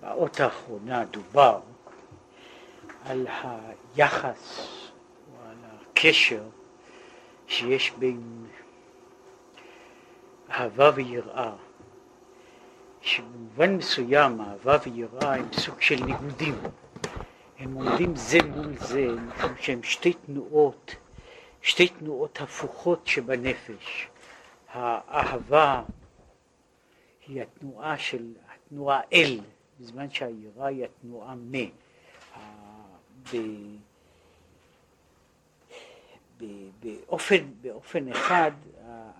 באות האחרונה דובר על היחס או על הקשר שיש בין אהבה ויראה, שבמובן מסוים אהבה ויראה הם סוג של ניגודים, הם עומדים זה מול זה משום שהם שתי תנועות, שתי תנועות הפוכות שבנפש. האהבה היא התנועה של, התנועה אל, בזמן שהיראה היא התנועה מ. באופן, באופן אחד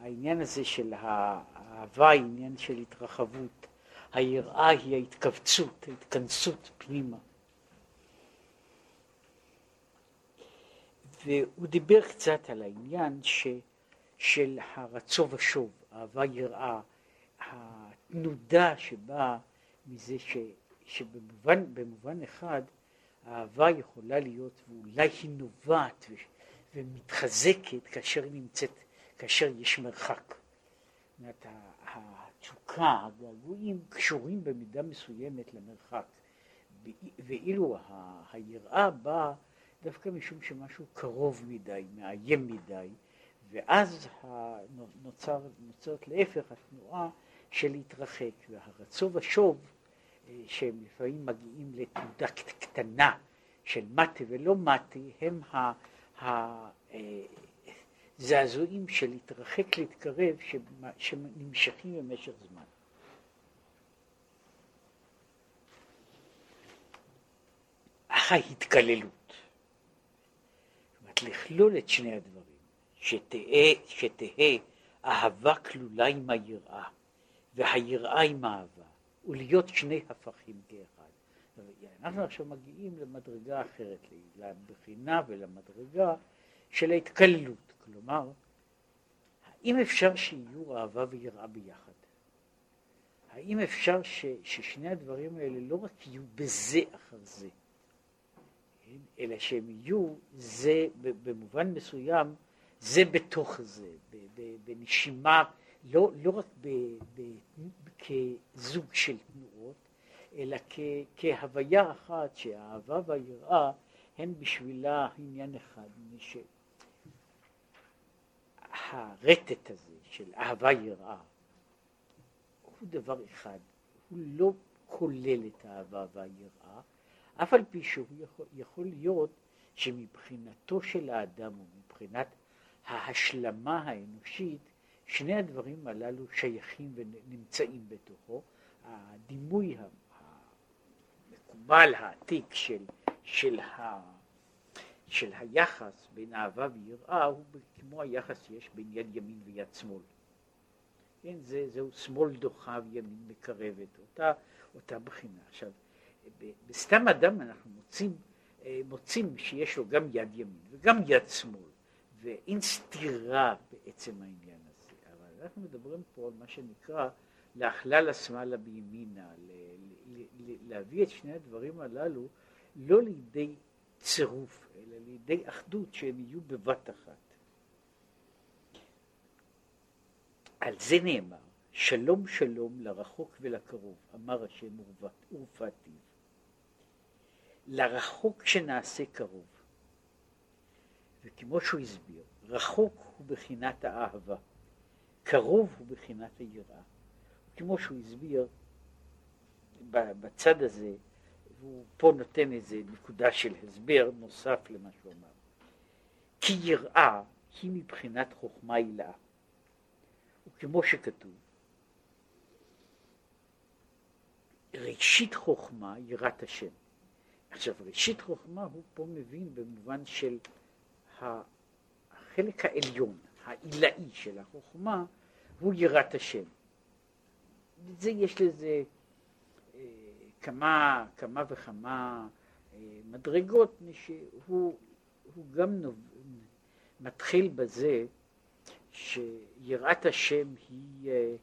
העניין הזה של האהבה היא עניין של התרחבות, היראה היא ההתכווצות, ההתכנסות פנימה. והוא דיבר קצת על העניין ש, של הרצו ושוב, אהבה יראה, התנודה שבאה מזה ש, שבמובן אחד האהבה יכולה להיות, ואולי היא נובעת ומתחזקת כאשר היא נמצאת, כאשר יש מרחק. זאת אומרת, התשוקה, הגעגועים קשורים במידה מסוימת למרחק, ואילו היראה באה דווקא משום שמשהו קרוב מדי, מאיים מדי, ואז נוצר, נוצרת להפך התנועה של להתרחק, והרצו ושוב, שהם לפעמים מגיעים לתנודה קטנה של מטה ולא מטה, הם הזעזועים אה, של להתרחק, להתקרב, שנמשכים במשך זמן. ההתקללות, זאת אומרת לכלול את שני הדברים, שתהא, שתהא אהבה כלולה עם היראה. והיראה עם אהבה, ולהיות שני הפכים כאחד. אנחנו עכשיו מגיעים למדרגה אחרת, לבחינה ולמדרגה של ההתקללות, כלומר, האם אפשר שיהיו אהבה ויראה ביחד? האם אפשר ש, ששני הדברים האלה לא רק יהיו בזה אחר זה, כן? אלא שהם יהיו זה במובן מסוים, זה בתוך זה, בנשימה לא, לא רק ב, ב, כזוג של תנועות, אלא כ, כהוויה אחת שהאהבה והיראה הן בשבילה עניין אחד, שהרטט הזה של אהבה יראה הוא דבר אחד, הוא לא כולל את האהבה והיראה, אף על פי שהוא יכול, יכול להיות שמבחינתו של האדם ומבחינת ההשלמה האנושית שני הדברים הללו שייכים ונמצאים בתוכו. הדימוי המקובל, העתיק של, של, ה, של היחס בין אהבה ויראה הוא כמו היחס שיש בין יד ימין ויד שמאל. כן, זה, זהו שמאל דוחה וימין מקרבת, אותה, אותה בחינה. עכשיו, בסתם אדם אנחנו מוצאים, אה, מוצאים שיש לו גם יד ימין וגם יד שמאל, ואין סתירה בעצם העניין. אנחנו מדברים פה על מה שנקרא להכלל השמאלה בימינה, להביא את שני הדברים הללו לא לידי צירוף, אלא לידי אחדות שהם יהיו בבת אחת. על זה נאמר, שלום שלום לרחוק ולקרוב, אמר השם ורפאתיו. לרחוק שנעשה קרוב. וכמו שהוא הסביר, רחוק הוא בחינת האהבה. קרוב הוא בחינת היראה. כמו שהוא הסביר בצד הזה, הוא פה נותן איזה נקודה של הסבר נוסף למה שהוא אמר. כי יראה היא מבחינת חוכמה הילאה. וכמו שכתוב, ראשית חוכמה יראת השם. עכשיו ראשית חוכמה הוא פה מבין במובן של החלק העליון, העילאי של החוכמה, הוא יראת השם. זה יש לזה אה, כמה, כמה וכמה אה, מדרגות, שהוא גם נוב, מתחיל בזה שיראת השם היא אה,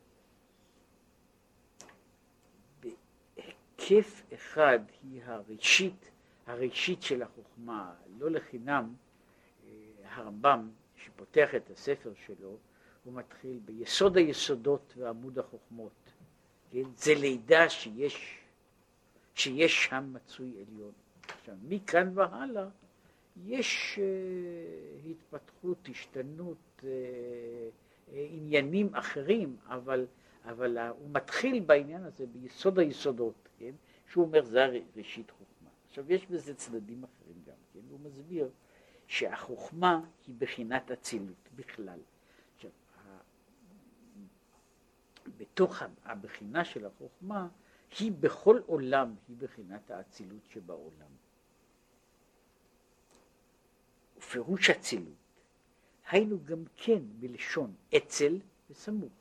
בהיקף אחד היא הראשית, הראשית של החוכמה, לא לחינם הרמב"ם שפותח את הספר שלו הוא מתחיל ביסוד היסודות ועמוד החוכמות. כן? זה לידה שיש, שיש שם מצוי עליון. עכשיו, מכאן והלאה יש uh, התפתחות, השתנות, uh, uh, עניינים אחרים, אבל, אבל uh, הוא מתחיל בעניין הזה ביסוד היסודות, כן? שהוא אומר זה ראשית חוכמה. עכשיו יש בזה צדדים אחרים גם, כן? הוא מסביר שהחוכמה היא בחינת אצילות בכלל. עכשיו, בתוך הבחינה של החוכמה היא בכל עולם, היא בחינת האצילות שבעולם. ופירוש אצילות, היינו גם כן בלשון אצל וסמוך.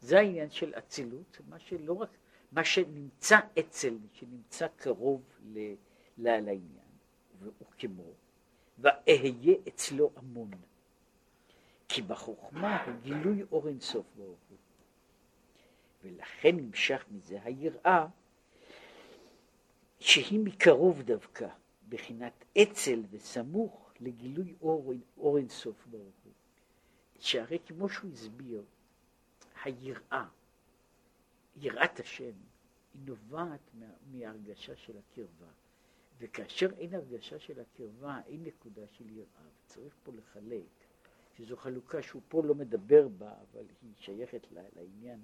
זה העניין של אצילות, מה שלא רק, מה שנמצא אצל, שנמצא קרוב ל, ל, לעניין, והוא כמו, ואהיה אצלו המון. כי בחוכמה הוא גילוי אור אינסוף הוא. ולכן נמשך מזה היראה שהיא מקרוב דווקא, בחינת אצל וסמוך לגילוי אור, אור אינסוף ברוך הוא. שהרי כמו שהוא הסביר, היראה, יראת השם, היא נובעת מה, מהרגשה של הקרבה. וכאשר אין הרגשה של הקרבה, אין נקודה של יראה. וצריך פה לחלק, שזו חלוקה שהוא פה לא מדבר בה, אבל היא שייכת לעניין.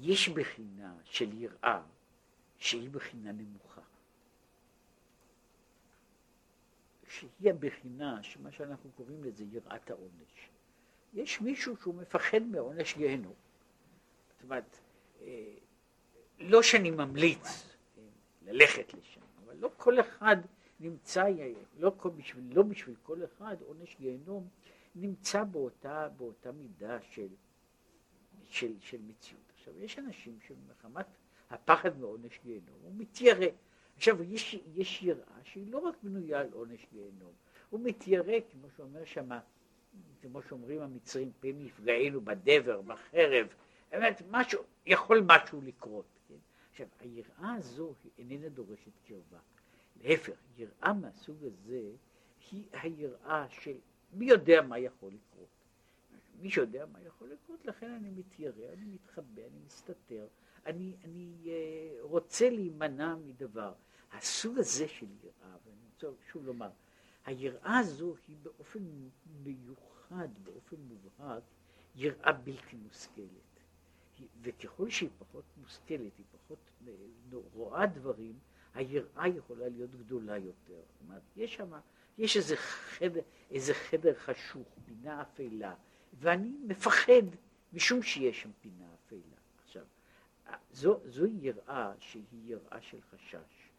יש בחינה של יראה שהיא בחינה נמוכה. שהיא הבחינה שמה שאנחנו קוראים לזה יראת העונש. יש מישהו שהוא מפחד מעונש גיהנום. זאת אומרת, אה, לא שאני ממליץ ללכת לשם, אבל לא כל אחד נמצא, לא, כל, בשביל, לא בשביל כל אחד עונש גיהנום נמצא באותה, באותה מידה של, של, של מציאות. עכשיו, יש אנשים שמחמת הפחד מעונש גיהנום, הוא מתיירא. עכשיו, יש, יש יראה שהיא לא רק בנויה על עונש גיהנום, הוא מתיירא, כמו שאומר שמה, כמו שאומרים המצרים, פן יפגענו בדבר, בחרב, באמת, משהו, יכול משהו לקרות. כן? עכשיו, היראה הזו היא איננה דורשת קרבה. להפך, יראה מהסוג הזה היא היראה של מי יודע מה יכול לקרות. מי שיודע מה יכול לקרות, לכן אני מתיירא, אני מתחבא, אני מסתתר, אני, אני uh, רוצה להימנע מדבר. הסוג הזה של יראה, ואני רוצה שוב לומר, היראה הזו היא באופן מיוחד, באופן מובהק, יראה בלתי מושכלת. וככל שהיא פחות מושכלת, היא פחות אה, רואה דברים, היראה יכולה להיות גדולה יותר. זאת אומרת, יש שם, יש איזה חדר, איזה חדר חשוך, פינה אפלה, ואני מפחד משום שיש שם פינה אפלה. עכשיו, זו, זו יראה שהיא יראה של חשש.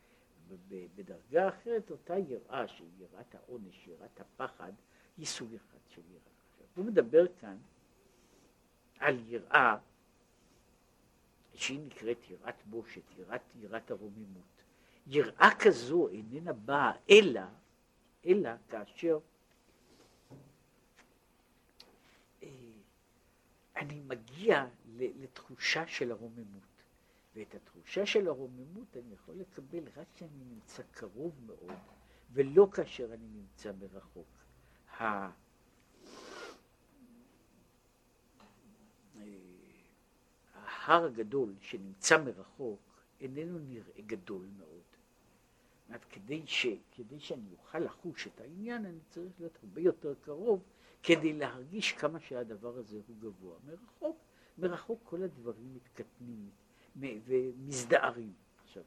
בדרגה אחרת אותה יראה שהיא יראת העונש, יראת הפחד, היא סוג אחד של יראה. עכשיו, הוא מדבר כאן על יראה שהיא נקראת יראת בושת, יראת, יראת הרוממות. יראה כזו איננה באה אלא, אלא כאשר אה, אני מגיע לתחושה של הרוממות. ואת התחושה של הרוממות אני יכול לקבל רק כשאני נמצא קרוב מאוד, ולא כאשר אני נמצא מרחוק. אה, ההר הגדול שנמצא מרחוק איננו נראה גדול מאוד. כדי, ש, כדי שאני אוכל לחוש את העניין, אני צריך להיות הרבה יותר קרוב כדי להרגיש כמה שהדבר הזה הוא גבוה. מרחוק, מרחוק כל הדברים מתקטנים ומזדערים. עכשיו,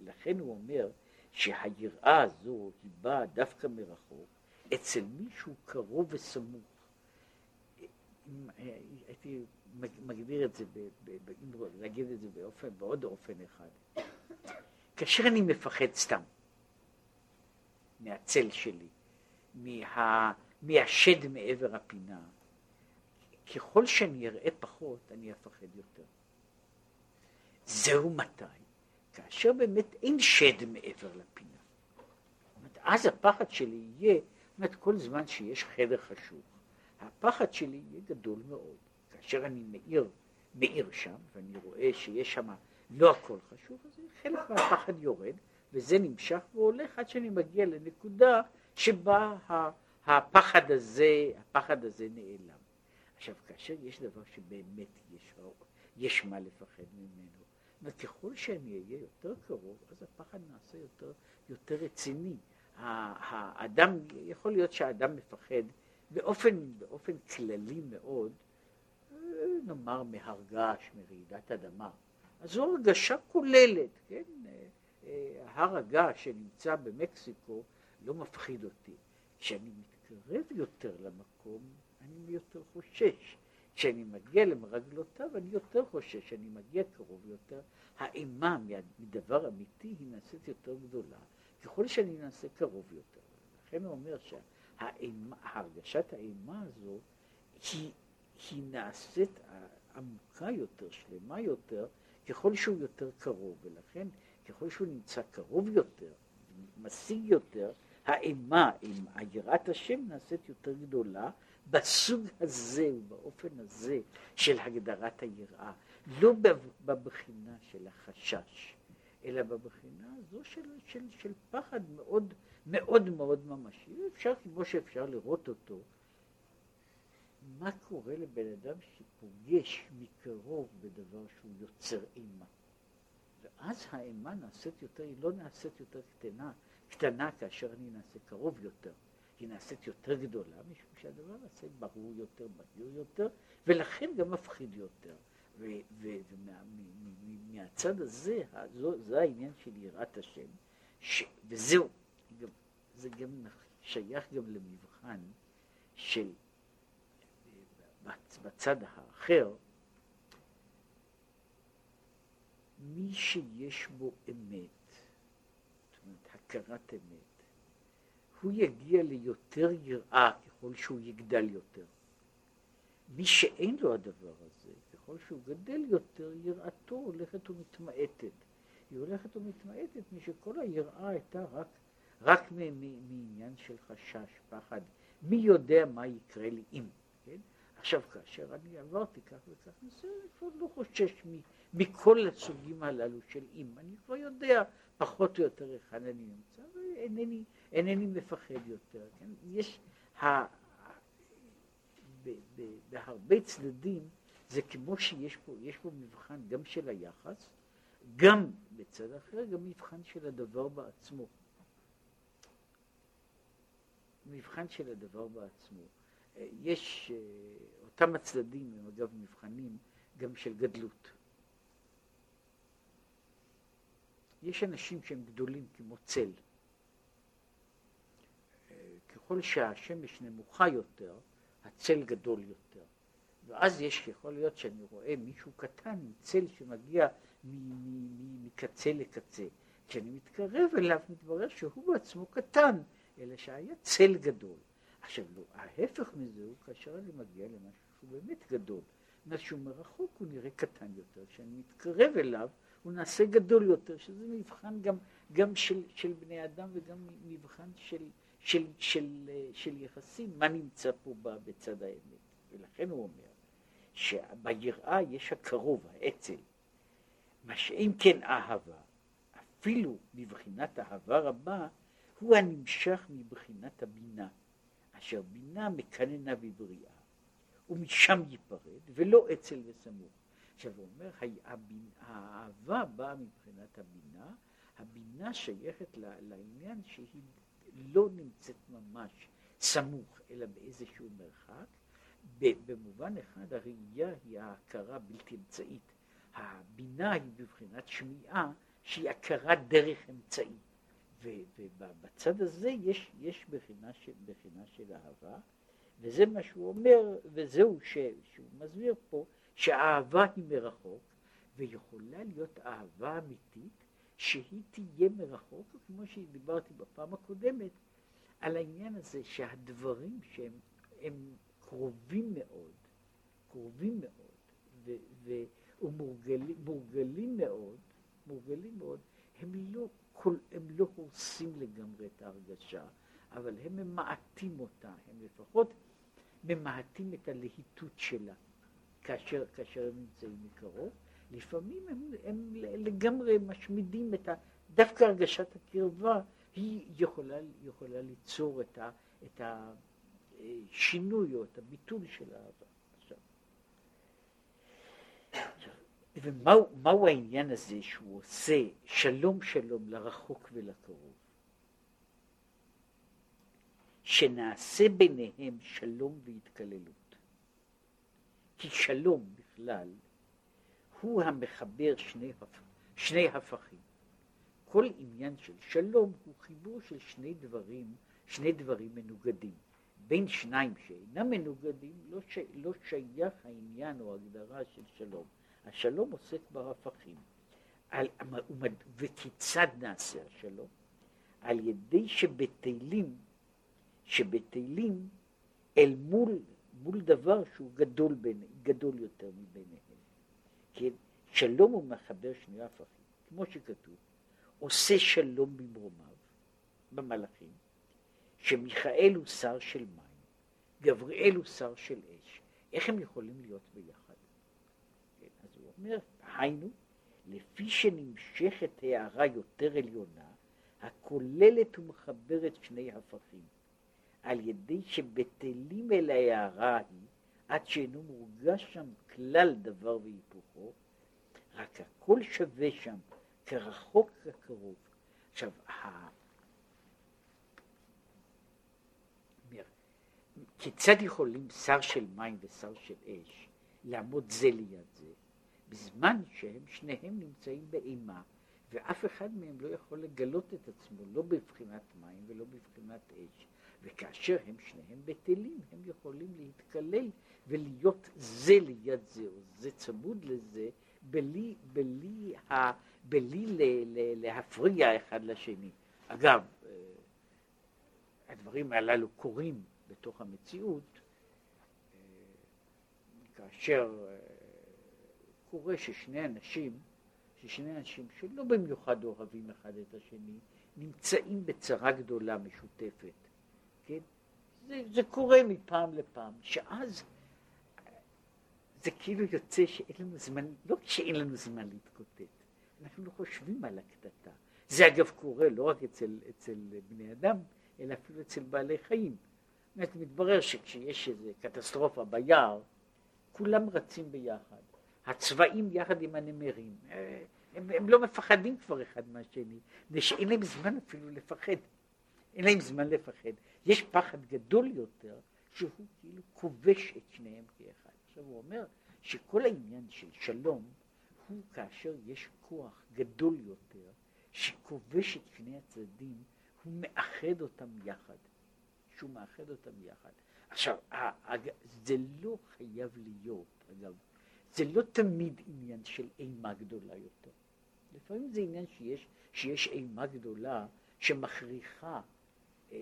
לכן הוא אומר שהיראה הזו היא באה דווקא מרחוק, אצל מישהו קרוב וסמוך. הייתי מגדיר את זה, להגיד את זה באופן, בעוד אופן אחד. כאשר אני מפחד סתם מהצל שלי, מה, מהשד מעבר הפינה, ככל שאני אראה פחות, אני אפחד יותר. זהו מתי? כאשר באמת אין שד מעבר לפינה. אז הפחד שלי יהיה, אומרת, כל זמן שיש חדר חשוך, הפחד שלי יהיה גדול מאוד. כאשר אני מאיר, מאיר שם, ואני רואה שיש שם לא הכל חשוב, אז חלק מהפחד יורד, וזה נמשך והולך עד שאני מגיע לנקודה שבה הפחד הזה, הפחד הזה נעלם. עכשיו, כאשר יש דבר שבאמת יש, יש מה לפחד ממנו, אומרת, ככל שאני אהיה יותר קרוב, אז הפחד נעשה יותר, יותר רציני. האדם, יכול להיות שהאדם מפחד באופן, באופן כללי מאוד, נאמר מהר געש, מרעידת אדמה. אז זו הרגשה כוללת, כן? הר הגעש שנמצא במקסיקו לא מפחיד אותי. כשאני מתקרב יותר למקום, אני יותר חושש. כשאני מגיע למרגלותיו, אני יותר חושש, כשאני מגיע קרוב יותר, האימה מדבר אמיתי היא נעשית יותר גדולה, ככל שאני נעשה קרוב יותר. לכן הוא אומר שהרגשת האימה הזו היא, היא נעשית עמוקה יותר, שלמה יותר, ככל שהוא יותר קרוב, ולכן ככל שהוא נמצא קרוב יותר, משיג יותר, האימה עם יראת השם נעשית יותר גדולה בסוג הזה ובאופן הזה של הגדרת היראה, לא בבחינה של החשש, אלא בבחינה הזו של, של, של פחד מאוד מאוד מאוד ממשי. אפשר, כמו שאפשר לראות אותו, מה קורה לבן אדם שפוגש מקרוב בדבר שהוא יוצר אימה. ואז האימה נעשית יותר, היא לא נעשית יותר קטנה, קטנה כאשר אני נעשה קרוב יותר. היא נעשית יותר גדולה, משום שהדבר נעשה ברור יותר, בהיר יותר, ולכן גם מפחיד יותר. ומהצד הזה, זו, זה העניין של יראת השם, ש, וזהו, גם, זה גם שייך גם למבחן של, בצד האחר, מי שיש בו אמת, הכרת אמת, הוא יגיע ליותר יראה ככל שהוא יגדל יותר. מי שאין לו הדבר הזה, ככל שהוא גדל יותר, יראתו הולכת ומתמעטת. היא הולכת ומתמעטת משכל היראה הייתה רק, רק מעניין של חשש, פחד. מי יודע מה יקרה לי אם, כן? עכשיו, כאשר אני עברתי כך וכך, אני כבר לא חושש מכל הסוגים הללו של אם. אני כבר יודע פחות או יותר היכן אני נמצא, ואינני אינני מפחד יותר. כן? יש, ה, ב, ב, בהרבה צדדים זה כמו שיש פה, יש פה מבחן גם של היחס, גם בצד אחר, גם מבחן של הדבר בעצמו. מבחן של הדבר בעצמו. יש, אותם הצדדים הם אגב מבחנים גם של גדלות. יש אנשים שהם גדולים כמו צל. ככל שהשמש נמוכה יותר, הצל גדול יותר. ואז יש, יכול להיות שאני רואה מישהו קטן, צל שמגיע מקצה לקצה. כשאני מתקרב אליו, מתברר שהוא בעצמו קטן, אלא שהיה צל גדול. עכשיו, לא, ההפך מזה הוא כאשר אני מגיע למשהו שהוא באמת גדול. משהו מרחוק הוא נראה קטן יותר, כשאני מתקרב אליו הוא נעשה גדול יותר, שזה מבחן גם, גם של, של בני אדם וגם מבחן של, של, של, של יחסים, מה נמצא פה בצד האמת. ולכן הוא אומר שביראה יש הקרוב, האצל, מה שאם כן אהבה, אפילו מבחינת אהבה רבה, הוא הנמשך מבחינת הבינה, אשר בינה מקננה בבריאה, ומשם ייפרד, ולא אצל וסמוך. עכשיו הוא אומר, האהבה באה מבחינת הבינה, הבינה שייכת לעניין שהיא לא נמצאת ממש סמוך, אלא באיזשהו מרחק. במובן אחד הראייה היא ההכרה בלתי אמצעית. הבינה היא בבחינת שמיעה שהיא הכרה דרך אמצעי. ובצד הזה יש, יש בחינה, של, בחינה של אהבה, וזה מה שהוא אומר, וזהו ש, שהוא מסביר פה, שהאהבה היא מרחוק, ויכולה להיות אהבה אמיתית שהיא תהיה מרחוק, כמו שדיברתי בפעם הקודמת, על העניין הזה שהדברים שהם הם קרובים מאוד, קרובים מאוד, ו, ו, ומורגלים מאוד, מורגלים מאוד, הם לא, כל, הם לא הורסים לגמרי את ההרגשה, אבל הם ממעטים אותה, הם לפחות ממעטים את הלהיטות שלה כאשר, כאשר הם נמצאים מקרוב. לפעמים הם, הם לגמרי משמידים את ה... דווקא הרגשת הקרבה היא יכולה, יכולה ליצור את, ה, את השינוי או את הביטול של האהבה. ומהו העניין הזה שהוא עושה שלום שלום לרחוק ולקרוב? שנעשה ביניהם שלום והתקללות. כי שלום בכלל הוא המחבר שני, שני הפכים. כל עניין של שלום הוא חיבור של שני דברים, שני דברים מנוגדים. בין שניים שאינם מנוגדים לא, ש... לא שייך העניין או ההגדרה של שלום. השלום עוסק בהפכים. על... וכיצד נעשה השלום? על ידי שבטלים, שבטלים אל מול, מול דבר שהוא גדול, בין, גדול יותר מביניהם. כן? שלום הוא מחבר שני הפכים, כמו שכתוב, עושה שלום במרומיו, במלאכים, שמיכאל הוא שר של מים, גבריאל הוא שר של אש, איך הם יכולים להיות ביחד? אומר, היינו, לפי שנמשכת הערה יותר עליונה, הכוללת ומחברת שני הפכים, על ידי שבטלים אל ההערה ההיא, עד שאינו מורגש שם כלל דבר והיפוכו, רק הכל שווה שם, כרחוק כקרוב. עכשיו, כיצד יכולים שר של מים ושר של אש לעמוד זה ליד זה, בזמן שהם שניהם נמצאים באימה, ואף אחד מהם לא יכול לגלות את עצמו, לא בבחינת מים ולא בבחינת אש. וכאשר הם שניהם בטלים, הם יכולים להתקלל ולהיות זה ליד זה, או זה צמוד לזה, בלי, בלי, ה, בלי ל, ל, להפריע אחד לשני. אגב, אה, הדברים הללו קורים בתוך המציאות, אה, כאשר אה, קורה ששני אנשים, ששני אנשים שלא במיוחד אוהבים אחד את השני, נמצאים בצרה גדולה משותפת, כן? זה, זה קורה מפעם לפעם, שאז זה כאילו יוצא שאין לנו זמן, לא שאין לנו זמן להתקוטט, אנחנו לא חושבים על הקטטה. זה אגב קורה לא רק אצל, אצל בני אדם, אלא אפילו אצל בעלי חיים. זאת מתברר שכשיש איזו קטסטרופה ביער, כולם רצים ביחד. הצבעים יחד עם הנמרים. אה, הם, הם לא מפחדים כבר אחד מהשני, מפני שאין להם זמן אפילו לפחד. אין להם זמן לפחד. יש פחד גדול יותר, שהוא כאילו כובש את שניהם כאחד. עכשיו הוא אומר שכל העניין של שלום הוא כאשר יש כוח גדול יותר שכובש את שני הצדדים, הוא מאחד אותם יחד. שהוא מאחד אותם יחד. עכשיו, זה לא חייב להיות, אגב, זה לא תמיד עניין של אימה גדולה יותר. לפעמים זה עניין שיש, שיש אימה גדולה שמכריחה אה,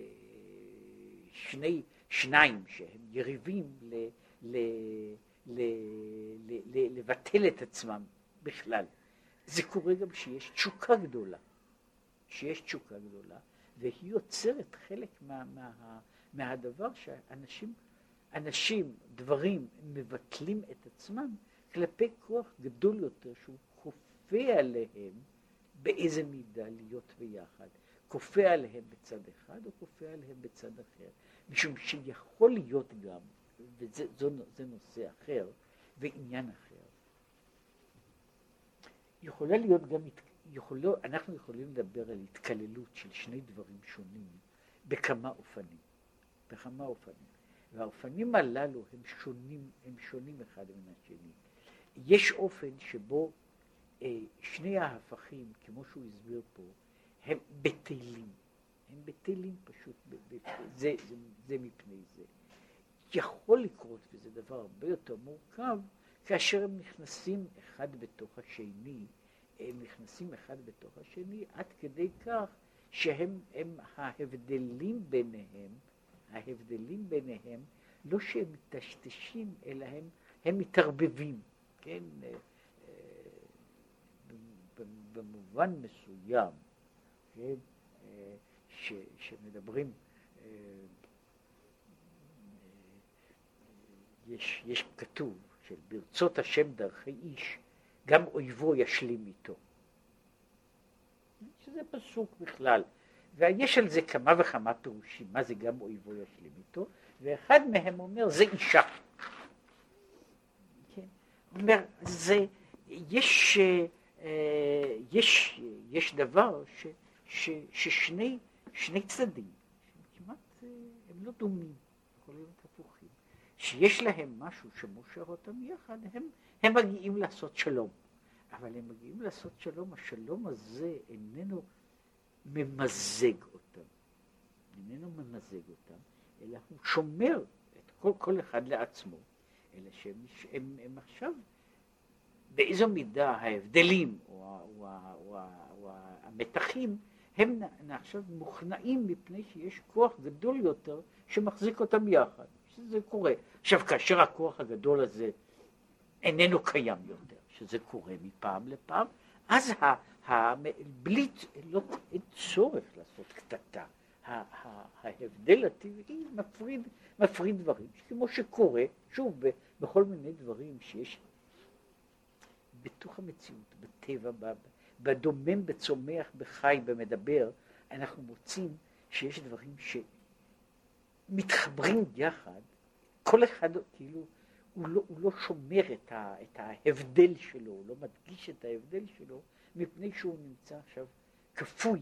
שני, שניים שהם יריבים ל, ל, ל, ל, ל, לבטל את עצמם בכלל. זה קורה גם שיש תשוקה גדולה, שיש תשוקה גדולה, והיא יוצרת חלק מה, מה, מהדבר שאנשים, אנשים, דברים, מבטלים את עצמם כלפי כוח גדול יותר שהוא כופה עליהם באיזה מידה להיות ביחד. כופה עליהם בצד אחד או כופה עליהם בצד אחר. משום שיכול להיות גם, וזה נושא אחר ועניין אחר, יכולה להיות גם, יכולו, אנחנו יכולים לדבר על התקללות של שני דברים שונים בכמה אופנים. בכמה אופנים. והאופנים הללו הם שונים, הם שונים אחד מן השני. יש אופן שבו אה, שני ההפכים, כמו שהוא הסביר פה, הם בטלים. הם בטלים פשוט, ב, זה, זה, זה מפני זה. יכול לקרות, וזה דבר הרבה יותר מורכב, כאשר הם נכנסים אחד בתוך השני, הם נכנסים אחד בתוך השני עד כדי כך שהם הם ההבדלים ביניהם, ההבדלים ביניהם, לא שהם מטשטשים, אלא הם, הם מתערבבים, כן? אה, אה, במובן מסוים, כן? אה, ש, שמדברים, יש, יש כתוב של ברצות השם דרכי איש, גם אויבו ישלים איתו. שזה פסוק בכלל. ויש על זה כמה וכמה פירושים, מה זה גם אויבו ישלים איתו, ואחד מהם אומר זה אישה. זה, יש, אה, יש, יש דבר ש, ש, ששני שני צדדים, כמעט אה, הם לא דומים, יכולים להיות הפוכים, שיש להם משהו שמושך אותם יחד, הם, הם מגיעים לעשות שלום. אבל הם מגיעים לעשות שלום, השלום הזה איננו ממזג אותם, איננו ממזג אותם, אלא הוא שומר את כל, כל אחד לעצמו, אלא שהם הם, הם עכשיו, באיזו מידה ההבדלים או, או, או, או המתחים הם עכשיו מוכנעים מפני שיש כוח גדול יותר שמחזיק אותם יחד, שזה קורה. עכשיו, כאשר הכוח הגדול הזה איננו קיים יותר, שזה קורה מפעם לפעם, אז ה, ה, בלי, לא, אין צורך לעשות קטטה. ההבדל הטבעי מפריד, מפריד דברים, כמו שקורה, שוב, בכל מיני דברים שיש בתוך המציאות, בטבע, בדומם, בצומח, בחי, במדבר, אנחנו מוצאים שיש דברים שמתחברים יחד, כל אחד כאילו הוא לא, הוא לא שומר את, ה, את ההבדל שלו, הוא לא מדגיש את ההבדל שלו, מפני שהוא נמצא עכשיו כפוי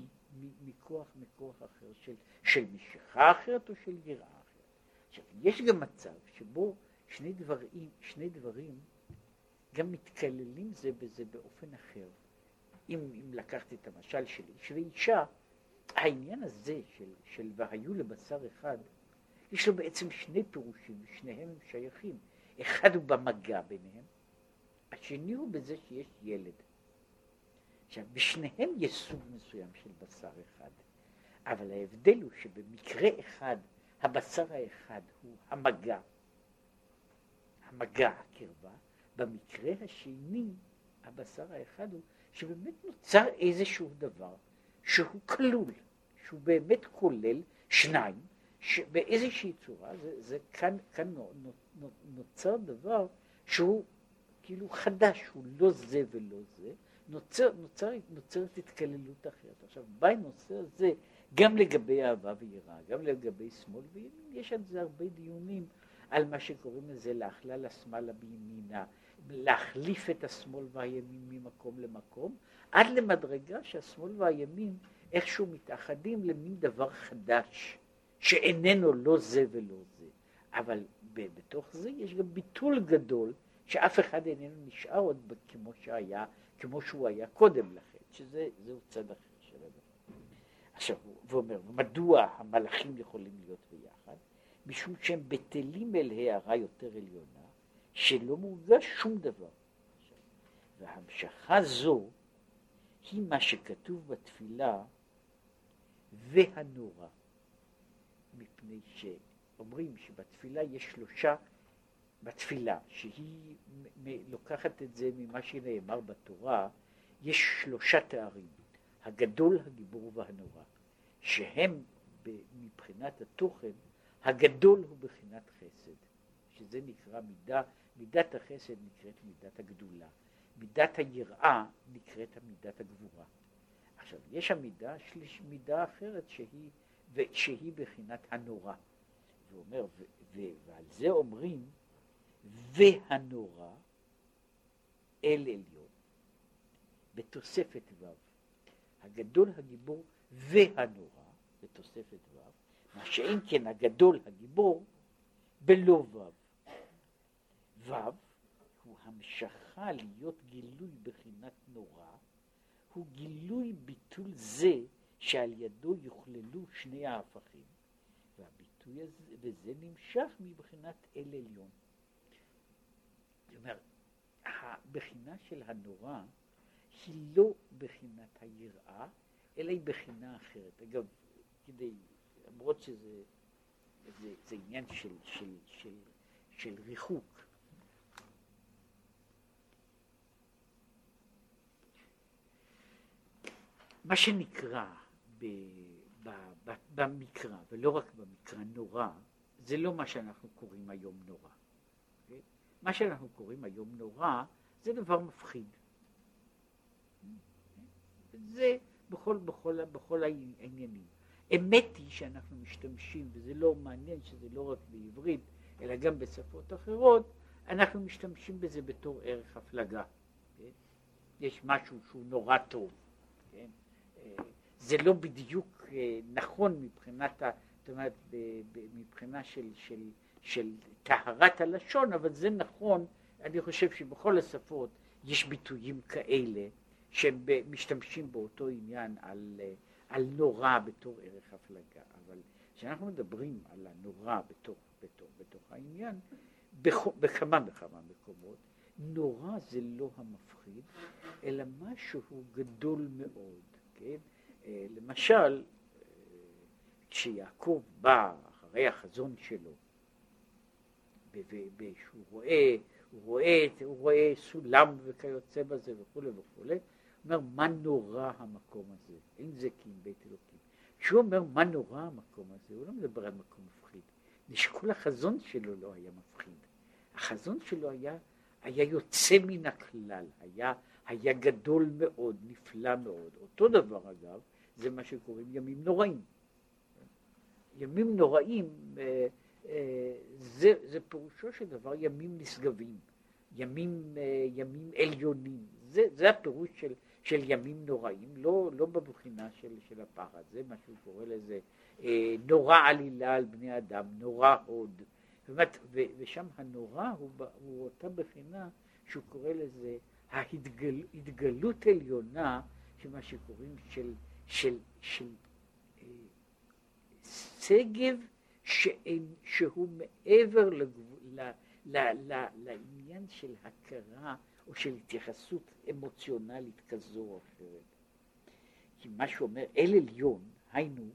מכוח, מכוח אחר, של, של משיכה אחרת או של יראה אחרת. עכשיו, יש גם מצב שבו שני דברים, שני דברים גם מתקללים זה בזה באופן אחר. אם, אם לקחתי את המשל של איש ואישה, העניין הזה של, של והיו לבשר אחד, יש לו בעצם שני פירושים, שניהם הם שייכים. אחד הוא במגע ביניהם, השני הוא בזה שיש ילד. עכשיו, בשניהם יש סוג מסוים של בשר אחד, אבל ההבדל הוא שבמקרה אחד, הבשר האחד הוא המגע, המגע, הקרבה, במקרה השני, הבשר האחד הוא שבאמת נוצר איזשהו דבר שהוא כלול, שהוא באמת כולל שניים, שבאיזושהי צורה, זה, זה כאן, כאן נוצר דבר שהוא כאילו חדש, הוא לא זה ולא זה, נוצר, נוצר, נוצרת התקללות אחרת. עכשיו, בנושא הזה, גם לגבי אהבה ויראה, גם לגבי שמאל וימין, יש על זה הרבה דיונים על מה שקוראים לזה להכלל השמאלה בימינה, להחליף את השמאל והימין ממקום למקום, עד למדרגה שהשמאל והימין איכשהו מתאחדים למין דבר חדש, שאיננו לא זה ולא זה. אבל בתוך זה יש גם ביטול גדול, שאף אחד איננו נשאר עוד כמו שהיה, כמו שהוא היה קודם לכן, שזה צד אחר של הדבר. עכשיו, הוא אומר, מדוע המלאכים יכולים להיות ביחד? משום שהם בטלים אל הערה יותר עליונה, שלא מורגש שום דבר. והמשכה זו היא מה שכתוב בתפילה והנורא, מפני שאומרים שבתפילה יש שלושה, בתפילה, שהיא לוקחת את זה ממה שנאמר בתורה, יש שלושה תארים, הגדול, הגיבור והנורא, שהם מבחינת התוכן, הגדול הוא בחינת חסד, שזה נקרא מידה מידת החסד נקראת מידת הגדולה, מידת היראה נקראת מידת הגבורה. עכשיו, יש המידה, שליש, מידה אחרת שהיא, שהיא בחינת הנורא. הוא אומר, ועל זה אומרים, והנורא אל עליון, בתוספת ו', הגדול הגיבור והנורא, בתוספת ו', מה שאם כן הגדול הגיבור בלא ו'. ו' הוא המשכה להיות גילוי בחינת נורא, הוא גילוי ביטול זה שעל ידו יוכללו שני ההפכים, והביטוי הזה, וזה נמשך מבחינת אל עליון. אומרת, הבחינה של הנורא היא לא בחינת היראה, אלא היא בחינה אחרת. אגב, כדי, למרות שזה זה, זה עניין של, של, של, של ריחוק, מה שנקרא ב, ב, ב, במקרא, ולא רק במקרא נורא, זה לא מה שאנחנו קוראים היום נורא. Okay? מה שאנחנו קוראים היום נורא זה דבר מפחיד. זה בכל, בכל, בכל העניינים. אמת היא שאנחנו משתמשים, וזה לא מעניין שזה לא רק בעברית, אלא גם בשפות אחרות, אנחנו משתמשים בזה בתור ערך הפלגה. אוקיי? יש משהו שהוא נורא טוב, כן? זה לא בדיוק אה, נכון מבחינת, ה, זאת אומרת, מבחינה של, של, של טהרת הלשון, אבל זה נכון, אני חושב שבכל השפות יש ביטויים כאלה שהם משתמשים באותו עניין על, אה, על נורא בתור ערך הפלגה, אבל כשאנחנו מדברים על הנורא בתוך, בתוך, בתוך העניין, בכמה וכמה מקומות, נורא זה לא המפחיד, אלא משהו גדול מאוד, כן? אה, למשל, אה, כשיעקב בא אחרי החזון שלו, ושהוא רואה, הוא רואה, הוא רואה סולם וכיוצא בזה וכולי וכולי, אומר, מה נורא המקום הזה? אין זה כי אם בית אלוקים. כשהוא אומר מה נורא המקום הזה, הוא לא מדבר על מקום מפחיד. שכל החזון שלו לא היה מפחיד. החזון שלו היה, היה יוצא מן הכלל, היה, היה גדול מאוד, נפלא מאוד. אותו דבר אגב, זה מה שקוראים ימים נוראים. ימים נוראים, אה, אה, זה, זה פירושו של דבר ימים נשגבים, ימים, אה, ימים עליונים. זה, זה הפירוש של, של ימים נוראים, לא, לא בבחינה של, של הפחד, זה מה שהוא קורא לזה אה, נורא עלילה על בני אדם, נורא הוד. באמת, ו, ושם הנורא הוא, הוא אותה בחינה שהוא קורא לזה ההתגלות עליונה של מה שקוראים של, של, של אה, שגב שאין, שהוא מעבר לגבול, ל, ל, ל, לעניין של הכרה או של התייחסות אמוציונלית כזו או אחרת. כי מה שאומר אל עליון, היינו,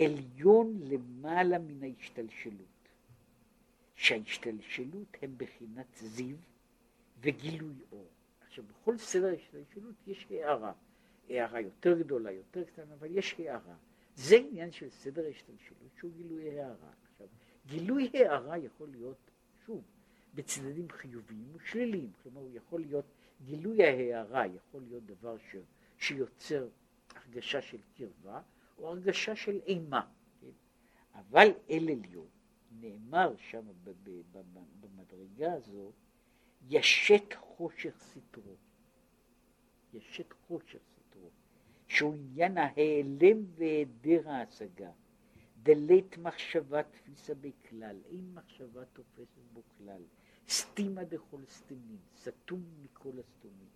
עליון למעלה מן ההשתלשלות. שההשתלשלות הם בחינת זיו וגילוי אור. עכשיו, בכל סדר ההשתלשלות יש הערה. הערה יותר גדולה, יותר קטנה, אבל יש הערה. זה עניין של סדר ההשתלשלות שהוא גילוי הערה. עכשיו, גילוי הערה יכול להיות, שוב, בצדדים חיוביים ושליליים. כלומר, הוא יכול להיות, גילוי ההערה יכול להיות דבר ש, שיוצר הרגשה של קרבה או הרגשה של אימה. כן? אבל אל עליון, נאמר שם במדרגה הזו, ישת חושך סתרו. ישת חושך סתרו, שהוא עניין ההיעלם והיעדר ההשגה. דלית מחשבה תפיסה בכלל, אין מחשבה תופסת בו כלל. סתימה דכל סתימים, סתום מכל הסתומים.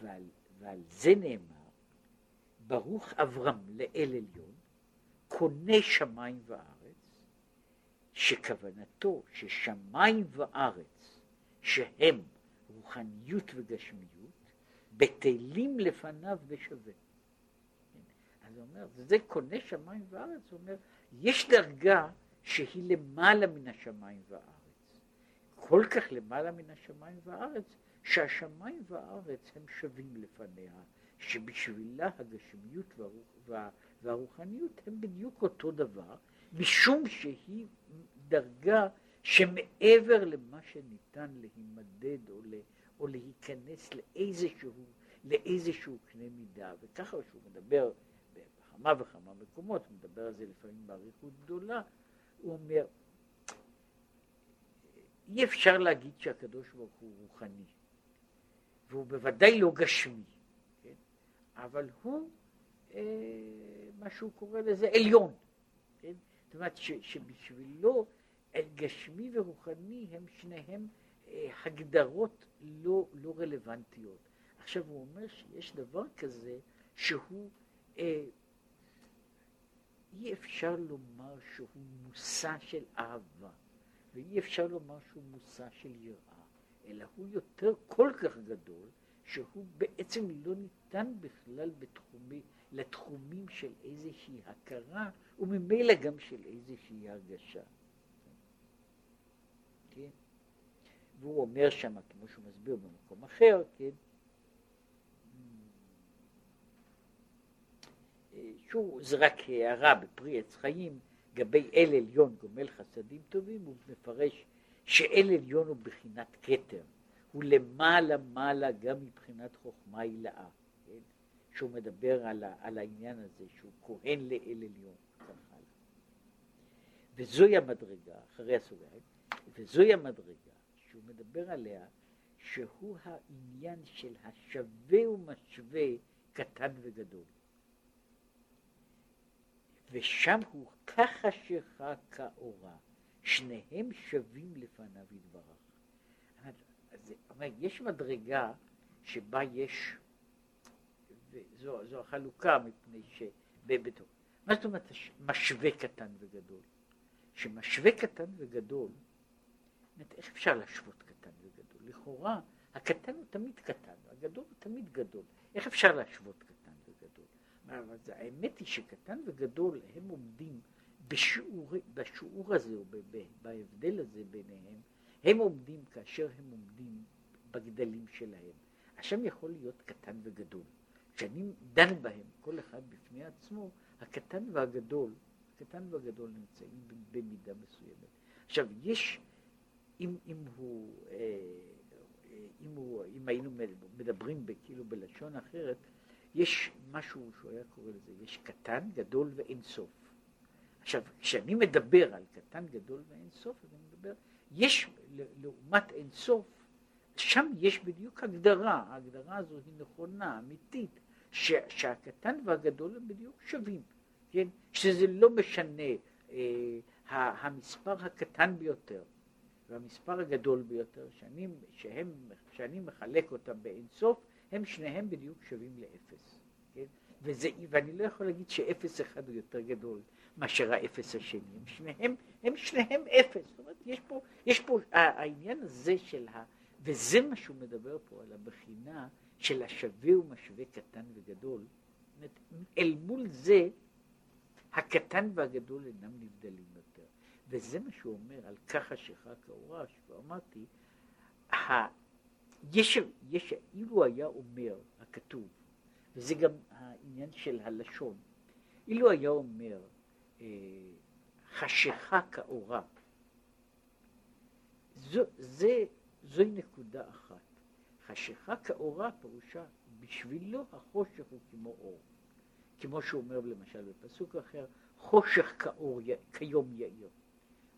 ועל, ועל זה נאמר, ברוך אברהם לאל עליון, קונה שמיים וארץ, שכוונתו ששמיים וארץ, שהם רוחניות וגשמיות, בטלים לפניו בשווה. אז הוא אומר, זה קונה שמיים וארץ, הוא אומר, יש דרגה שהיא למעלה מן השמיים וארץ. כל כך למעלה מן השמיים והארץ, שהשמיים והארץ הם שווים לפניה, שבשבילה הגשמיות והרוח, והרוחניות הם בדיוק אותו דבר, משום שהיא דרגה שמעבר למה שניתן להימדד או, לה, או להיכנס לאיזשהו, לאיזשהו קנה מידה, וככה שהוא מדבר בכמה וכמה מקומות, הוא מדבר על זה לפעמים באריכות גדולה, הוא אומר, אי אפשר להגיד שהקדוש ברוך הוא רוחני, והוא בוודאי לא גשמי, כן? אבל הוא, אה, מה שהוא קורא לזה, עליון. כן? זאת אומרת ש, שבשבילו גשמי ורוחני הם שניהם הגדרות לא, לא רלוונטיות. עכשיו הוא אומר שיש דבר כזה שהוא, אה, אי אפשר לומר שהוא מושא של אהבה. ואי אפשר לומר שהוא מושא של יראה, אלא הוא יותר כל כך גדול, שהוא בעצם לא ניתן בכלל בתחומי, לתחומים של איזושהי הכרה, וממילא גם של איזושהי הרגשה. כן? והוא אומר שם, כמו שהוא מסביר במקום אחר, כן? זה רק הערה בפרי עץ חיים, לגבי אל עליון גומל חסדים טובים, הוא מפרש שאל עליון הוא בחינת כתר, הוא למעלה מעלה גם מבחינת חוכמה הילאה, כן? שהוא מדבר על, ה, על העניין הזה שהוא כהן לאל עליון, וזוהי המדרגה, אחרי הסוגריים, וזוהי המדרגה שהוא מדבר עליה, שהוא העניין של השווה ומשווה קטן וגדול. ושם הוא כחשיך כאורה, שניהם שווים לפניו יתברך. אז אומר, יש מדרגה שבה יש, וזו זו החלוקה מפני ש... בתוך. מה זאת אומרת משווה קטן וגדול? שמשווה קטן וגדול, אומרת, איך אפשר להשוות קטן וגדול? לכאורה, הקטן הוא תמיד קטן, הגדול הוא תמיד גדול. איך אפשר להשוות קטן וגדול? אבל האמת היא שקטן וגדול הם עומדים בשיעור, בשיעור הזה, או בהבדל הזה ביניהם, הם עומדים כאשר הם עומדים בגדלים שלהם. השם יכול להיות קטן וגדול. כשאני דן בהם, כל אחד בפני עצמו, הקטן והגדול, הקטן והגדול נמצאים במידה מסוימת. עכשיו, יש, אם, אם הוא, אה, אם, הוא, אם היינו מדברים כאילו בלשון אחרת, יש משהו שהוא היה קורא לזה, יש קטן, גדול ואין סוף. עכשיו, כשאני מדבר על קטן, גדול ואין סוף, אז אני מדבר, יש לעומת אין סוף, שם יש בדיוק הגדרה, ההגדרה הזו היא נכונה, אמיתית, ש, שהקטן והגדול הם בדיוק שווים, כן? שזה לא משנה אה, המספר הקטן ביותר והמספר הגדול ביותר, שאני, שהם, שאני מחלק אותם באינסוף, הם שניהם בדיוק שווים לאפס. כן? וזה, ואני לא יכול להגיד שאפס אחד הוא יותר גדול מאשר האפס השני, הם שניהם, הם שניהם אפס. זאת אומרת, יש פה, יש פה העניין הזה של ה... וזה מה שהוא מדבר פה על הבחינה של השווה ומשווה קטן וגדול. אל מול זה, הקטן והגדול אינם נבדלים. וזה מה שהוא אומר על ככה שחק האורש, ואמרתי, יש, יש, אילו היה אומר הכתוב, וזה גם העניין של הלשון, אילו היה אומר אה, חשיכה כאורה, זו, זה, זוהי נקודה אחת. חשיכה כאורה פירושה, בשבילו החושך הוא כמו אור. כמו שהוא אומר למשל בפסוק אחר, חושך כאור, כיום יאיר.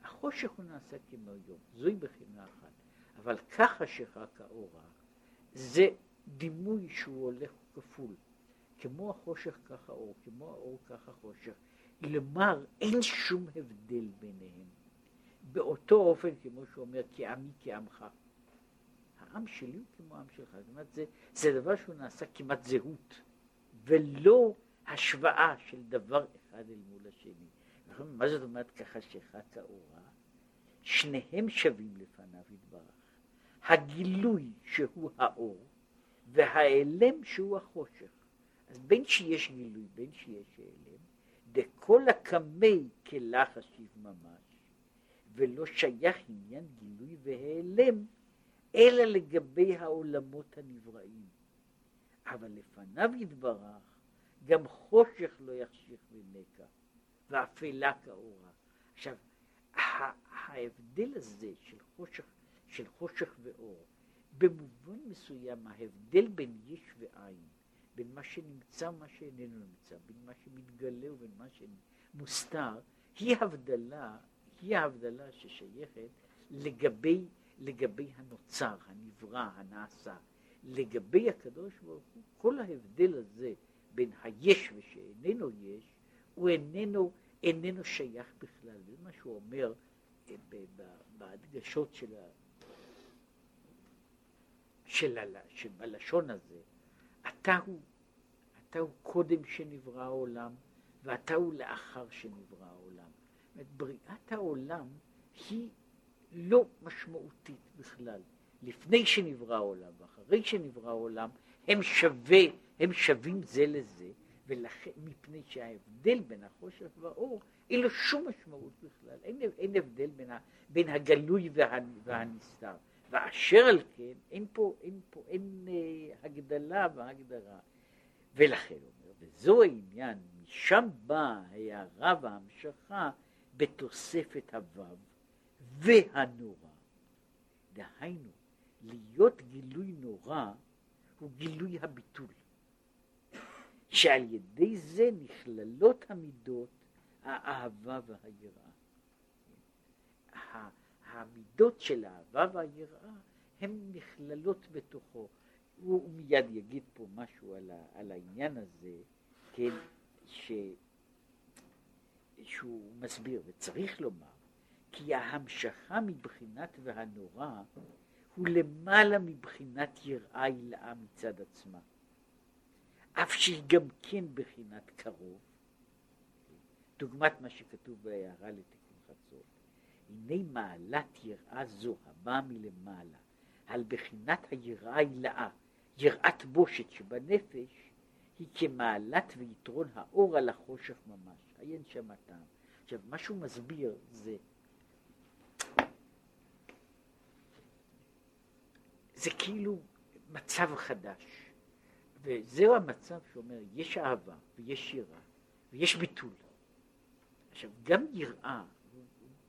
החושך הוא נעשה כמו יום, זוהי בחינה אחת. אבל כחשיכה כאורה, זה דימוי שהוא הולך כפול. כמו החושך ככה אור, כמו האור ככה חושך. כלומר, אין שום הבדל ביניהם. באותו אופן, כמו שהוא אומר, כעמי כעמך. העם שלי הוא כמו העם שלך. זאת אומרת, זה, זה דבר שהוא נעשה כמעט זהות, ולא השוואה של דבר אחד אל מול השני. מה זאת אומרת ככה שחק האורה? שניהם שווים לפניו יתברך. הגילוי שהוא האור, והאלם שהוא החושך. אז בין שיש גילוי, בין שיש העלם, דכל הקמי כלח אשיב ממש, ולא שייך עניין גילוי והעלם, אלא לגבי העולמות הנבראים. אבל לפניו יתברך, גם חושך לא יחשיך ונקע, ואפלה כאורה. עכשיו, ההבדל הזה של חושך, של חושך ואור, במובן מסוים ההבדל בין יש ועין, בין מה שנמצא ומה שאיננו נמצא, בין מה שמתגלה ובין מה שמוסתר, היא הבדלה, היא ההבדלה ששייכת לגבי, לגבי הנוצר, הנברא, הנעשה. לגבי הקדוש ברוך הוא, כל ההבדל הזה בין היש ושאיננו יש, הוא איננו, איננו שייך בכלל. זה מה שהוא אומר אה, בהדגשות של, ה, של, ה, שבלשון הזה, אתה הוא, אתה הוא קודם שנברא העולם, ואתה הוא לאחר שנברא העולם. זאת בריאת העולם היא לא משמעותית בכלל. לפני שנברא העולם ואחרי שנברא העולם, הם שווה, הם שווים זה לזה, ולכן, מפני שההבדל בין החושך והאור, אין לו שום משמעות בכלל, אין, אין הבדל בין, ה, בין הגלוי וה, והנסתר. ואשר על כן, אין פה, אין פה, אין אה, הגדלה והגדרה. ולכן אומר, וזו העניין, משם באה ההערה וההמשכה בתוספת הוו והנורא. דהיינו, להיות גילוי נורא הוא גילוי הביטול. שעל ידי זה נכללות המידות האהבה והיראה. המידות של האהבה והיראה הן נכללות בתוכו. הוא, מיד יגיד פה משהו על, ה, על העניין הזה, כן, ש, שהוא מסביר, וצריך לומר, כי ההמשכה מבחינת והנורא הוא למעלה מבחינת יראה הילאה מצד עצמה. אף שהיא גם כן בחינת קרוב. דוגמת מה שכתוב בהערה לתיקון חצות. הנה מעלת יראה זו הבאה מלמעלה, על בחינת היראה הילאה, יראת בושת שבנפש, היא כמעלת ויתרון האור על החושך ממש. עיין הטעם. עכשיו, מה שהוא מסביר זה, זה כאילו מצב חדש. וזהו המצב שאומר, יש אהבה ויש יראה ויש ביטול. עכשיו, גם יראה,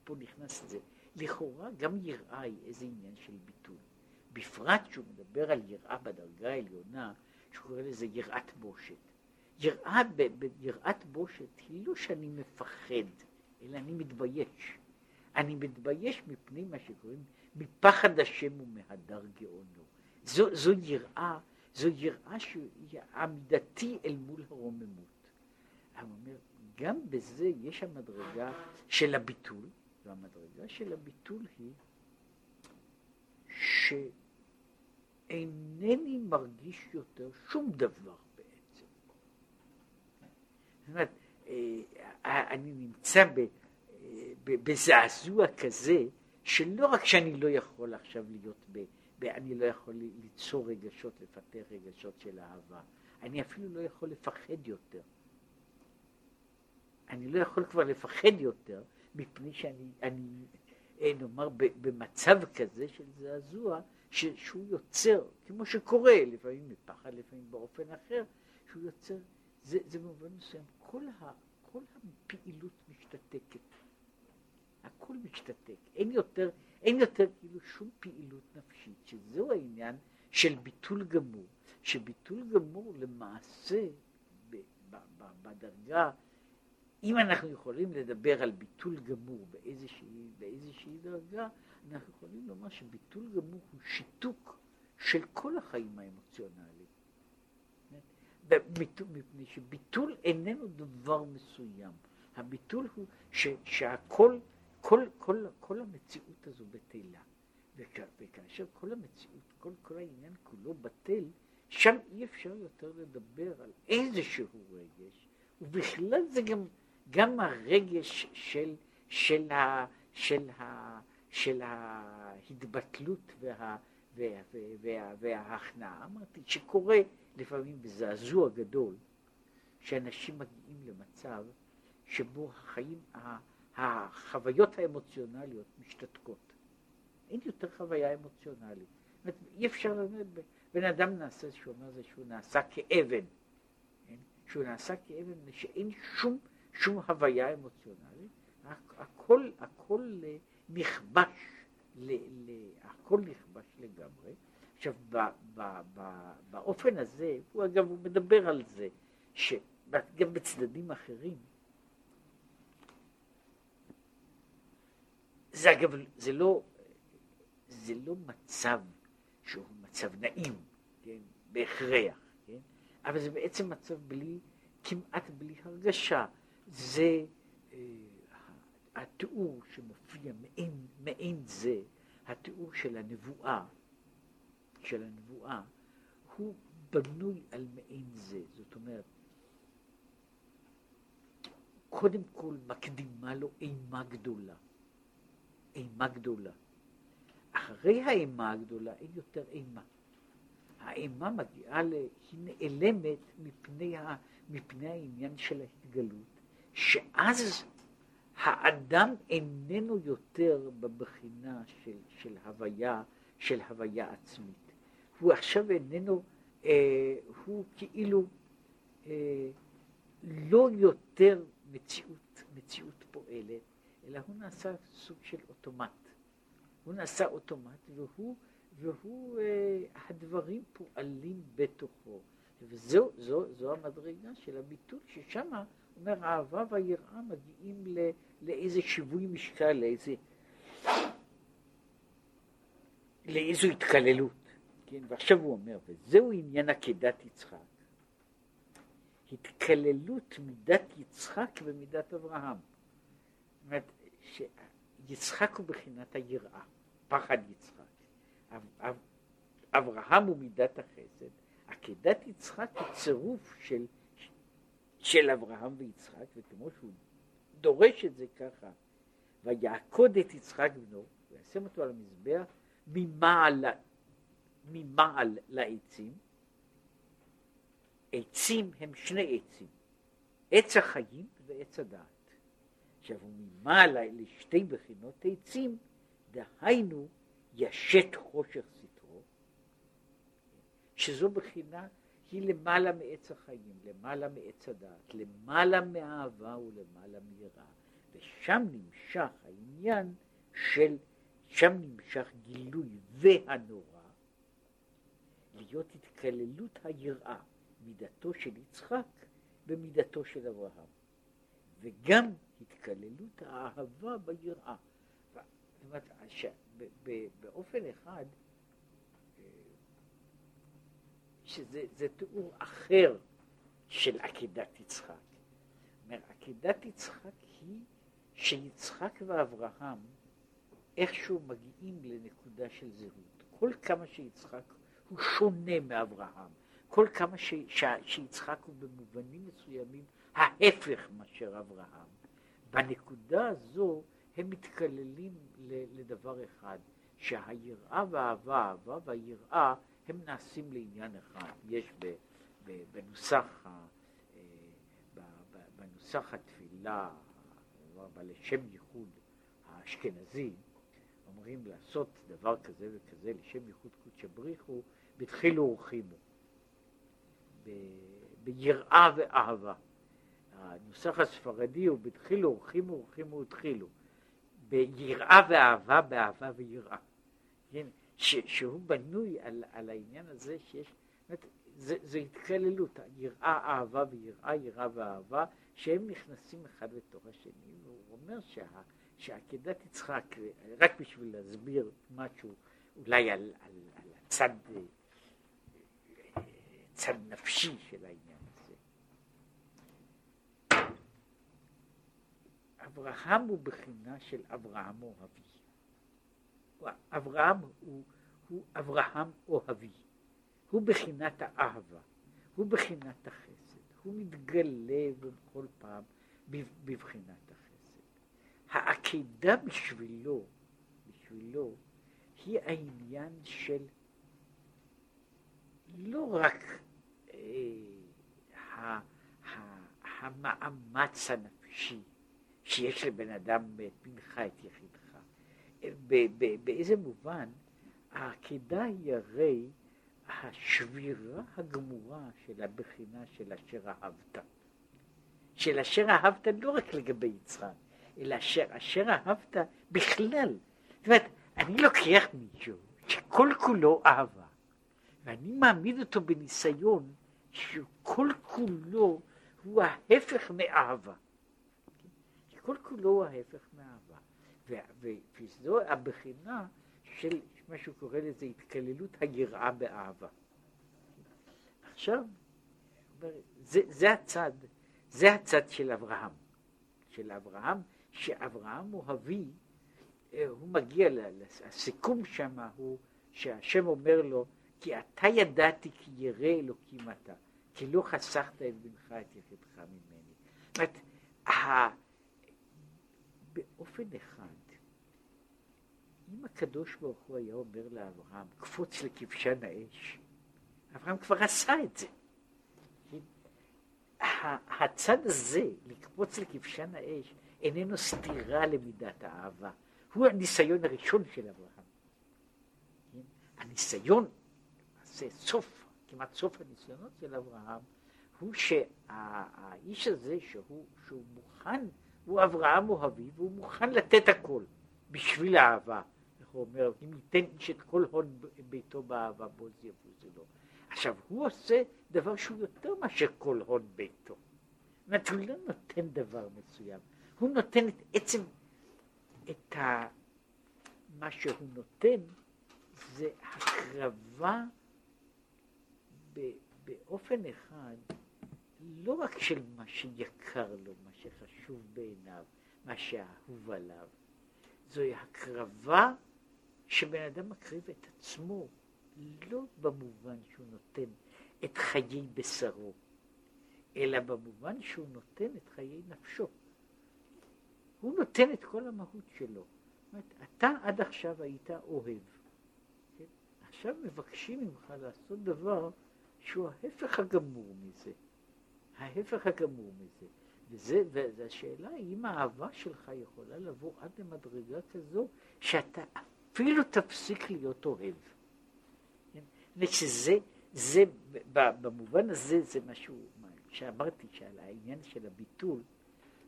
פה נכנס את זה, לכאורה גם יראה היא איזה עניין של ביטול. בפרט שהוא מדבר על יראה בדרגה העליונה, שהוא קורא לזה יראת בושת. יראה, יראת בושת היא לא שאני מפחד, אלא אני מתבייש. אני מתבייש מפני מה שקוראים מפחד השם ומהדר גאונו. זו, זו יראה זו יראה שהיא עמידתי אל מול הרוממות. הוא אומר, גם בזה יש המדרגה של הביטול, והמדרגה של הביטול היא שאינני מרגיש יותר שום דבר בעצם. זאת אומרת, אה, אני נמצא בזעזוע כזה, שלא רק שאני לא יכול עכשיו להיות ב... ואני לא יכול ליצור רגשות, לפתח רגשות של אהבה. אני אפילו לא יכול לפחד יותר. אני לא יכול כבר לפחד יותר, מפני שאני, אני, נאמר, במצב כזה של זעזוע, ש, שהוא יוצר, כמו שקורה, לפעמים מפחד, לפעמים באופן אחר, שהוא יוצר, זה, זה במובן מסוים, כל, ה, כל הפעילות משתתקת. הכל משתתק. אין יותר, אין יותר כאילו שום פעילות נפשית, שזהו העניין של ביטול גמור, שביטול גמור למעשה בדרגה, אם אנחנו יכולים לדבר על ביטול גמור באיזושהי, באיזושהי דרגה, אנחנו יכולים לומר שביטול גמור הוא שיתוק של כל החיים האמוציונליים. מפני שביטול איננו דבר מסוים. הביטול הוא ש, שהכל כל, כל, כל המציאות הזו בטלה. וכ, וכאשר כל המציאות, כל, כל העניין כולו בטל, שם אי אפשר יותר לדבר על איזשהו רגש, ובכלל זה גם, גם הרגש של, של, ה, של, ה, של ההתבטלות וה, וה, וה, וה, וההכנעה. אמרתי שקורה לפעמים בזעזוע גדול, שאנשים מגיעים למצב שבו החיים, החוויות האמוציונליות משתתקות. אין יותר חוויה אמוציונלית. זאת אי אפשר באמת, בן אדם נעשה, שהוא אומר זה שהוא נעשה כאבן, כן? שהוא נעשה כאבן, שאין שום, שום הוויה אמוציונלית, הכל, הכל נכבש, ל, ל, הכל נכבש לגמרי. עכשיו, ב, ב, ב, באופן הזה, הוא אגב, הוא מדבר על זה, שגם בצדדים אחרים, זה אגב, זה לא, זה לא מצב שהוא מצב נעים, כן, בהכרח, כן, אבל זה בעצם מצב בלי, כמעט בלי הרגשה. זה אה, התיאור שמופיע מעין, מעין זה, התיאור של הנבואה, של הנבואה, הוא בנוי על מעין זה. זאת אומרת, קודם כל מקדימה לו אימה גדולה. אימה גדולה. אחרי האימה הגדולה אין יותר אימה. האימה מגיעה, ל... היא נעלמת מפני, ה... מפני העניין של ההתגלות, שאז האדם איננו יותר בבחינה של, של הוויה, של הוויה עצמית. הוא עכשיו איננו, אה, הוא כאילו אה, לא יותר מציאות, מציאות פועלת, אלא הוא נעשה סוג של אוטומט. הוא נעשה אוטומט והוא, והוא אה, הדברים פועלים בתוכו. וזו זו, זו המדרגה של הביטול, ששם אומר האהבה והיראה מגיעים ל, לאיזה שיווי משקל, לאיזה, לאיזו התקללות, כן, ועכשיו הוא אומר, וזהו עניין עקדת יצחק, התקללות מידת יצחק ומידת אברהם. זאת אומרת, שיצחק הוא בחינת היראה, פחד יצחק. אברהם הוא מידת החסד, עקדת יצחק הוא צירוף של, של אברהם ויצחק, וכמו שהוא דורש את זה ככה, ויעקוד את יצחק בנו, וישם אותו על המזבח ממעל, ממעל לעצים. עצים הם שני עצים, עץ החיים ועץ הדעת. עכשיו, הוא ממעלה לשתי בחינות עצים, דהיינו ישת חושך סתרו, שזו בחינה, היא למעלה מעץ החיים, למעלה מעץ הדעת, למעלה מאהבה ולמעלה מיראה, ושם נמשך העניין של, שם נמשך גילוי והנורא, להיות התקללות היראה, מידתו של יצחק במידתו של אברהם, וגם התקללות האהבה ביראה. זאת אומרת, באופן אחד, אה, שזה תיאור אחר של עקדת יצחק. עקדת יצחק היא שיצחק ואברהם איכשהו מגיעים לנקודה של זהות. כל כמה שיצחק הוא שונה מאברהם, כל כמה ש, ש, שיצחק הוא במובנים מסוימים ההפך מאשר אברהם. בנקודה הזו הם מתכללים לדבר אחד, שהיראה והאהבה, האהבה והיראה הם נעשים לעניין אחד. יש ב, ב, בנוסח, אה, בנוסח התפילה, בלשם ייחוד האשכנזי, אומרים לעשות דבר כזה וכזה לשם ייחוד קודשא בריחו, בתחילו ורחימו, ביראה ואהבה. הנוסח הספרדי הוא בתחילו ורחימו ורחימו ותחילו. ביראה ואהבה, באהבה ויראה. כן? ש, שהוא בנוי על, על העניין הזה שיש, זאת זה, זה התקללות, יראה, אהבה ויראה, יראה ואהבה, שהם נכנסים אחד לתוך השני, והוא אומר שה, שעקדת יצחק, רק בשביל להסביר משהו אולי על, על, על הצד, צד נפשי של העניין. אברהם הוא בחינה של אברהם אוהבי. אברהם הוא, הוא אברהם אוהבי. הוא בחינת האהבה, הוא בחינת החסד, הוא מתגלה בכל פעם בבחינת החסד. העקידה בשבילו, בשבילו, היא העניין של לא רק אה, המאמץ הנפשי, שיש לבן אדם בנך את יחידך. באיזה מובן העקידה היא הרי השבירה הגמורה של הבחינה של אשר אהבת. של אשר אהבת לא רק לגבי יצחק, אלא אשר, אשר אהבת בכלל. זאת אומרת, אני לוקח מישהו שכל כולו אהבה, ואני מעמיד אותו בניסיון שכל כולו הוא ההפך מאהבה. כל כולו ההפך מאהבה. וזו הבחינה של מה שהוא קורא לזה התקללות היראה באהבה. עכשיו, זה, זה הצד, זה הצד של אברהם. של אברהם, שאברהם הוא אבי, אה, הוא מגיע, הסיכום שם הוא שהשם אומר לו, כי אתה ידעתי כי ירא אלוקים אתה, כי לא חסכת את בנך את יחידך ממני. זאת אומרת, באופן אחד, אם הקדוש ברוך הוא היה אומר לאברהם, קפוץ לכבשן האש, אברהם כבר עשה את זה. הצד הזה, לקפוץ לכבשן האש, איננו סתירה למידת האהבה. הוא הניסיון הראשון של אברהם. הניסיון, זה סוף, כמעט סוף הניסיונות של אברהם, הוא שהאיש הזה שהוא, שהוא מוכן הוא אברהם אוהבי, והוא מוכן לתת הכל בשביל האהבה. איך הוא אומר, אם ייתן איש את כל הון ביתו באהבה, בו זה יבוז לו. עכשיו, הוא עושה דבר שהוא יותר מאשר כל הון ביתו. זאת הוא לא נותן דבר מסוים, הוא נותן את עצם, את ה... מה שהוא נותן, זה הקרבה באופן אחד, לא רק של מה שיקר לו, מה שחשוב בעיניו, מה שאהוב עליו, זוהי הקרבה שבן אדם מקריב את עצמו, לא במובן שהוא נותן את חיי בשרו, אלא במובן שהוא נותן את חיי נפשו. הוא נותן את כל המהות שלו. אומרת, אתה עד עכשיו היית אוהב. כן? עכשיו מבקשים ממך לעשות דבר שהוא ההפך הגמור מזה. ההפך הגמור מזה. וזה, והשאלה היא אם האהבה שלך יכולה לבוא עד למדרגה כזו שאתה אפילו תפסיק להיות אוהב. כן? זאת שזה, זה, במובן הזה זה משהו שאמרתי שעל העניין של הביטול,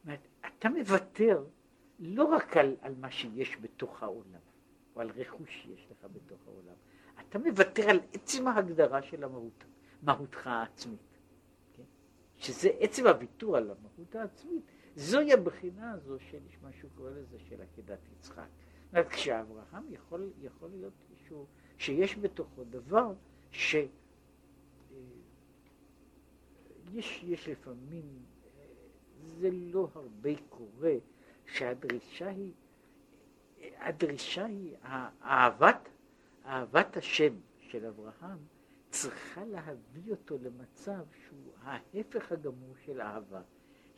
אומרת, אתה מוותר לא רק על, על מה שיש בתוך העולם, או על רכוש שיש לך בתוך העולם, אתה מוותר על עצם ההגדרה של המהות, מהותך העצמית. שזה עצם הוויתור על המהות העצמית, זוהי הבחינה הזו של מה שהוא קורא לזה של עקדת יצחק. זאת אומרת, כשאברהם יכול, יכול להיות שהוא, שיש בתוכו דבר ש... אה, יש, יש לפעמים, אה, זה לא הרבה קורה, שהדרישה היא, הדרישה היא אהבת, אהבת השם של אברהם צריכה להביא אותו למצב שהוא ההפך הגמור של אהבה.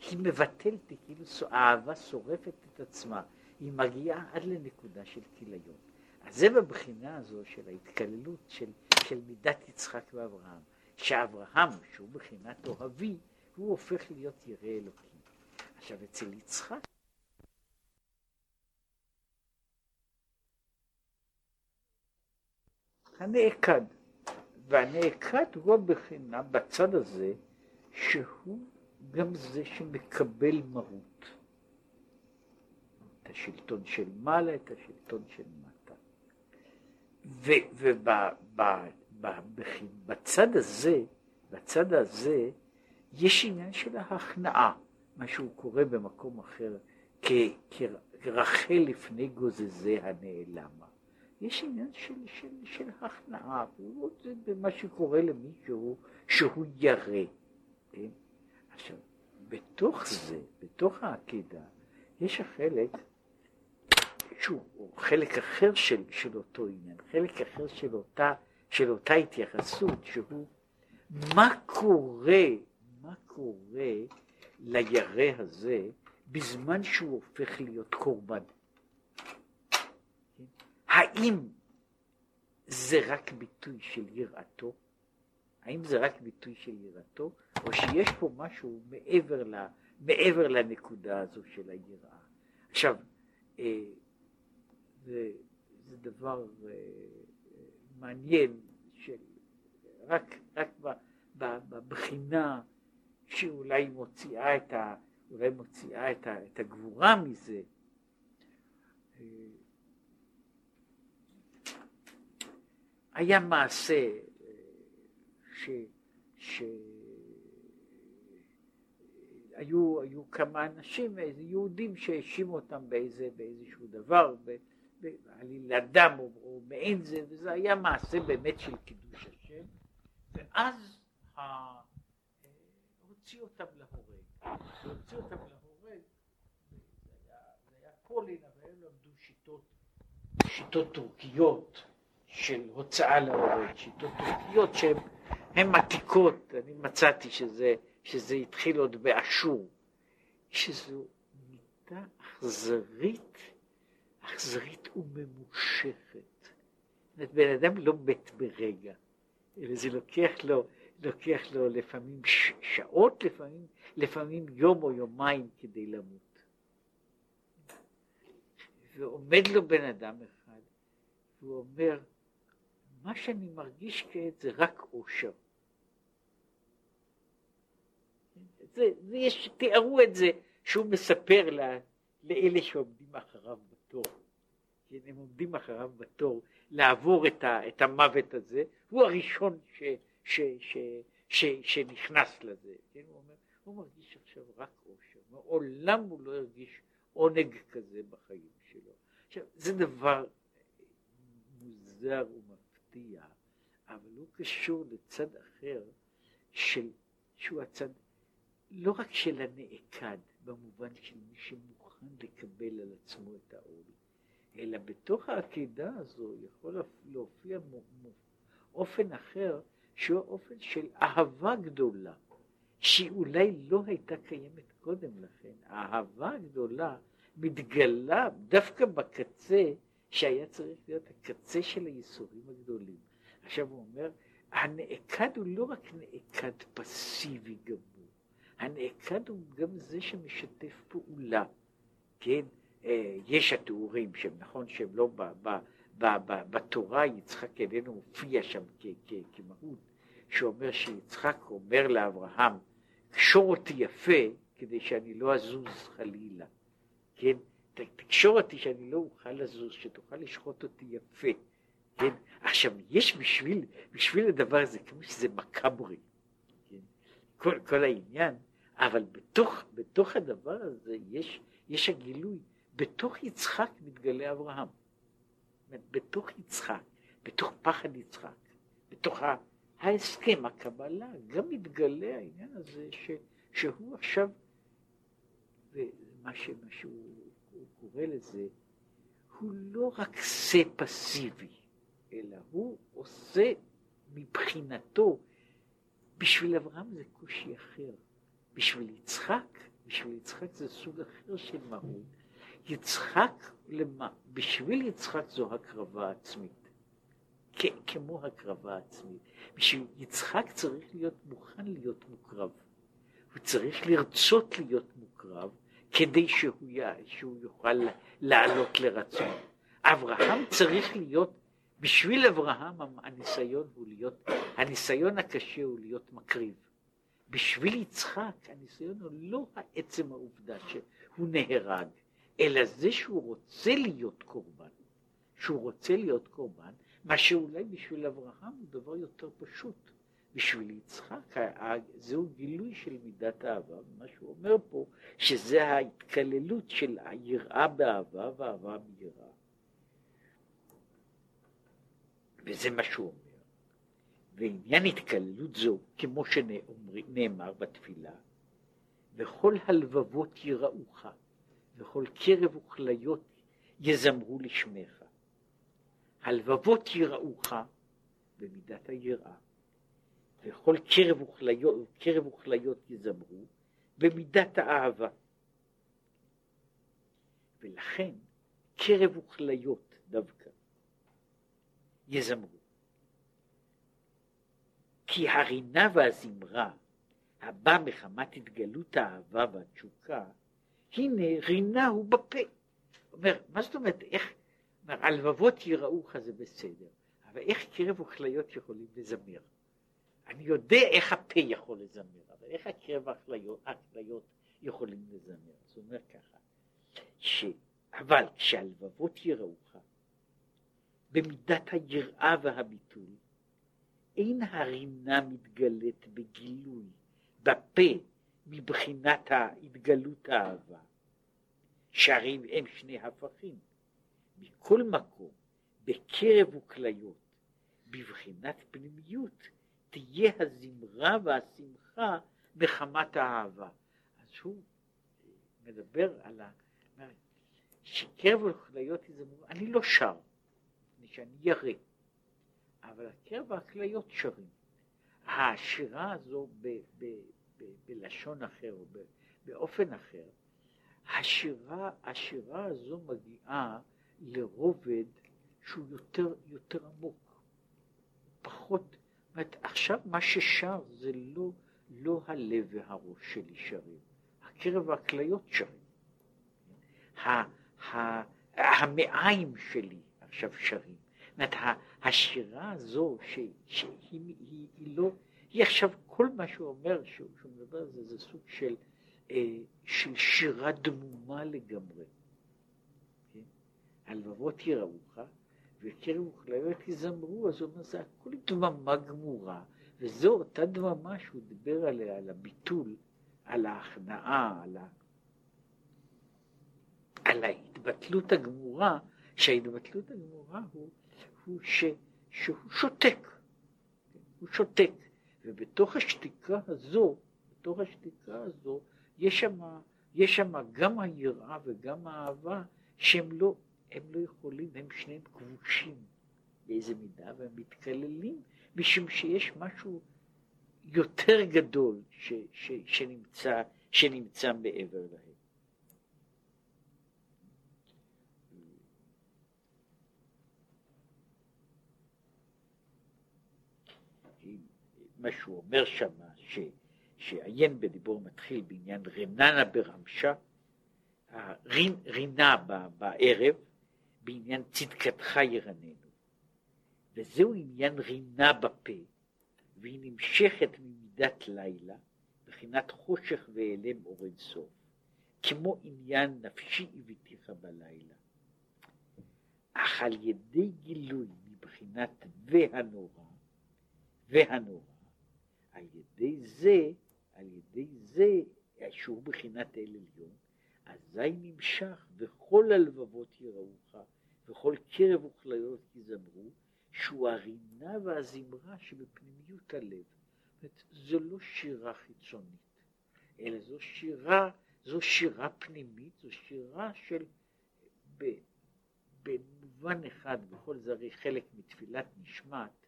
היא מבטלת, כאילו אהבה שורפת את עצמה, היא מגיעה עד לנקודה של כיליון. אז זה בבחינה הזו של ההתקללות של, של מידת יצחק ואברהם, שאברהם, שהוא בחינת אוהבי, הוא הופך להיות ירא אלוקים. עכשיו אצל יצחק הנעקד. והנעקד הוא הבחינה בצד הזה, שהוא גם זה שמקבל מרות. את השלטון של מעלה, את השלטון של מטה. ובצד הזה, בצד הזה, יש עניין של ההכנעה, מה שהוא קורא במקום אחר, כרחל לפני גוזזי הנעלמה. יש עניין של, של, של הכנעה, זה במה שקורה למישהו שהוא ירא. כן? עכשיו, בתוך זה, בתוך העקידה, יש החלק שהוא חלק אחר של, של אותו עניין, חלק אחר של אותה, של אותה התייחסות, שהוא מה קורה, מה קורה לירא הזה בזמן שהוא הופך להיות קורבן. האם זה רק ביטוי של יראתו? האם זה רק ביטוי של יראתו, או שיש פה משהו מעבר, ל, מעבר לנקודה הזו של היראה? עכשיו, אה, זה, זה דבר אה, מעניין, של, רק, רק בבחינה שאולי מוציאה את, ה, אולי מוציאה את, ה, את הגבורה מזה, אה, היה מעשה אה, ש... ש... היו, היו כמה אנשים, איזה יהודים שהאשימו אותם באיזה, באיזשהו דבר, בעלילת דם או, או מעין זה, וזה היה מעשה באמת של קידוש השם, ואז ה... הוציא אותם להורג. הוציא אותם להורג, זה היה, היה פולין, אבל הם למדו שיטות, שיטות טורקיות. של הוצאה להורג, שיטות טורקיות שהן עתיקות, אני מצאתי שזה, שזה התחיל עוד באשור, שזו מידה אכזרית, אכזרית וממושכת. זאת בן אדם לא מת ברגע, אלא זה לוקח לו, לוקח לו לפעמים שעות, לפעמים, לפעמים יום או יומיים כדי למות. ועומד לו בן אדם אחד, והוא אומר, מה שאני מרגיש כעת זה רק אושר. זה, זה יש, תיארו את זה שהוא מספר לה, לאלה שעומדים אחריו בתור. כן, הם עומדים אחריו בתור לעבור את, ה, את המוות הזה, הוא הראשון ש, ש, ש, ש, שנכנס לזה. כן, הוא אומר, הוא מרגיש עכשיו רק אושר, מעולם הוא לא הרגיש עונג כזה בחיים שלו. עכשיו, זה דבר מוזר מפתיע, אבל הוא קשור לצד אחר של, שהוא הצד לא רק של הנעקד, במובן של מי שמוכן לקבל על עצמו את העול, אלא בתוך העקידה הזו יכול להופיע אופן אחר, שהוא אופן של אהבה גדולה, שאולי לא הייתה קיימת קודם לכן. האהבה הגדולה מתגלה דווקא בקצה שהיה צריך להיות הקצה של הייסורים הגדולים. עכשיו הוא אומר, הנעקד הוא לא רק נעקד פסיבי גמור, הנעקד הוא גם זה שמשתף פעולה, כן? אה, יש התיאורים שהם נכון שהם לא ב, ב, ב, ב, בתורה יצחק איננו מופיע שם כ, כ, כמהות, שאומר שיצחק אומר לאברהם, קשור אותי יפה כדי שאני לא אזוז חלילה, כן? תקשור אותי שאני לא אוכל לזוז, שתוכל לשחוט אותי יפה, כן? עכשיו, יש בשביל, בשביל הדבר הזה, כמו שזה מקברי, כן? כל, כל העניין, אבל בתוך, בתוך הדבר הזה יש, יש הגילוי, בתוך יצחק מתגלה אברהם. בתוך יצחק, בתוך פחד יצחק, בתוך ההסכם, הקבלה, גם מתגלה העניין הזה ש, שהוא עכשיו, ומה שהוא קורא לזה, הוא לא רק שא פסיבי, אלא הוא עושה מבחינתו, בשביל אברהם זה קושי אחר, בשביל יצחק, בשביל יצחק זה סוג אחר של מהות. יצחק, למה? בשביל יצחק זו הקרבה עצמית. כמו הקרבה עצמית. בשביל יצחק צריך להיות מוכן להיות מוקרב. הוא צריך לרצות להיות מוקרב כדי שהוא. שהוא יוכל לעלות לרצון. אברהם צריך להיות, בשביל אברהם הניסיון הוא להיות, הניסיון הקשה הוא להיות מקריב. בשביל יצחק הניסיון הוא לא עצם העובדה שהוא נהרג, אלא זה שהוא רוצה להיות קורבן. שהוא רוצה להיות קורבן, מה שאולי בשביל אברהם הוא דבר יותר פשוט. בשביל יצחק זהו גילוי של מידת האהבה, ומה שהוא אומר פה, שזה ההתקללות של היראה באהבה והאהבה ביראה. וזה מה שהוא אומר. ועניין התקללות זו, כמו שנאמר בתפילה, וכל הלבבות יראוך, וכל קרב וכליות יזמרו לשמך. הלבבות יראוך במידת היראה, וכל קרב וכליות, קרב וכליות יזמרו במידת האהבה. ולכן קרב וכליות דווקא יזמרו. כי הרינה והזמרה הבא מחמת התגלות האהבה והתשוקה, הנה רינה הוא בפה. אומר, מה זאת אומרת, איך, אומר, הלבבות יראוך זה בסדר, אבל איך קרב וכליות יכולים לזמר? אני יודע איך הפה יכול לזמר, אבל איך הקרב והכליות יכולים לזמר? הוא אומר ככה, ש... אבל כשהלבבות יראוך, במידת היראה והביטול, אין הרינה מתגלית בגילוי, בפה, מבחינת התגלות האהבה, שהרי הם שני הפכים. מכל מקום, בקרב וכליות, בבחינת פנימיות, תהיה הזמרה והשמחה מחמת האהבה. אז הוא מדבר על ה... שקרב וכליות יזמרו, אני לא שר, מפני שאני ירא, אבל הקרב והכליות שרים. השירה הזו ב, ב, ב, בלשון אחר, או באופן אחר, השירה, השירה הזו מגיעה לרובד שהוא יותר, יותר עמוק, פחות, אומרת, עכשיו מה ששר זה לא, לא הלב והראש שלי שרים, הקרב והכליות שרים. המעיים שלי עכשיו שרים. זאת אומרת, השירה הזו, שהיא היא, היא, היא לא, היא עכשיו, כל מה שהוא אומר, שהוא מדבר על זה, זה סוג של, אה, של שירה דמומה לגמרי. כן? הלבבות יראוך, וקרב וכליות יזמרו, אז הוא אומר, זה הכל דממה גמורה, וזו אותה דממה שהוא דיבר עליה, על הביטול, על ההכנעה, על, ה... על ההתבטלות הגמורה, שההתבטלות הגמורה הוא הוא ש, שהוא שותק, הוא שותק, ובתוך השתיקה הזו, בתוך השתיקה הזו, יש שם גם היראה וגם האהבה שהם לא, הם לא יכולים, הם שניהם כבושים באיזה מידה, והם מתקללים, משום שיש משהו יותר גדול ש, ש, שנמצא, שנמצא מעבר להם. מה שהוא אומר שם, ש, שעיין בדיבור מתחיל בעניין רננה ברמשה, רינה בערב, בעניין צדקתך ירננו. וזהו עניין רינה בפה, והיא נמשכת ממידת לילה, מבחינת חושך ואלם אור אינסוף, כמו עניין נפשי הביתיך בלילה. אך על ידי גילוי מבחינת והנורא, והנורא, על ידי זה, על ידי זה, שהוא בחינת אל עליון, אזי נמשך וכל הלבבות יראוך, וכל קרב וכליות יזמרו, שהוא הרינה והזמרה שבפנימיות הלב. זאת זו לא שירה חיצונית, אלא זו שירה, זו שירה פנימית, זו שירה של, ב, במובן אחד, בכל זה הרי חלק מתפילת נשמת,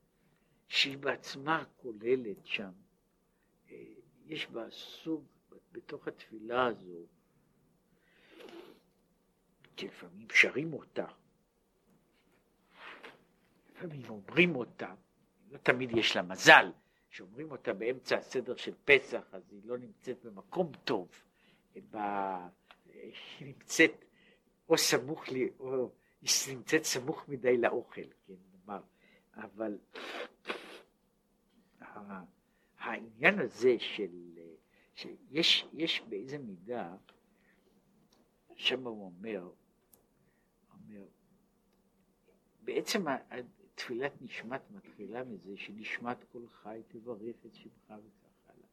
שהיא בעצמה כוללת שם, אה, יש בה סוג, בתוך התפילה הזו, שלפעמים שרים אותה, לפעמים אומרים אותה, לא תמיד יש לה מזל, שאומרים אותה באמצע הסדר של פסח, אז היא לא נמצאת במקום טוב, בה, היא נמצאת או סמוך לי, או היא נמצאת סמוך מדי לאוכל, כן, נאמר, אבל העניין הזה של, שיש יש באיזה מידה, שם הוא אומר, אומר, בעצם תפילת נשמת מתחילה מזה שנשמת כל חי תברך את שמך וכך הלאה.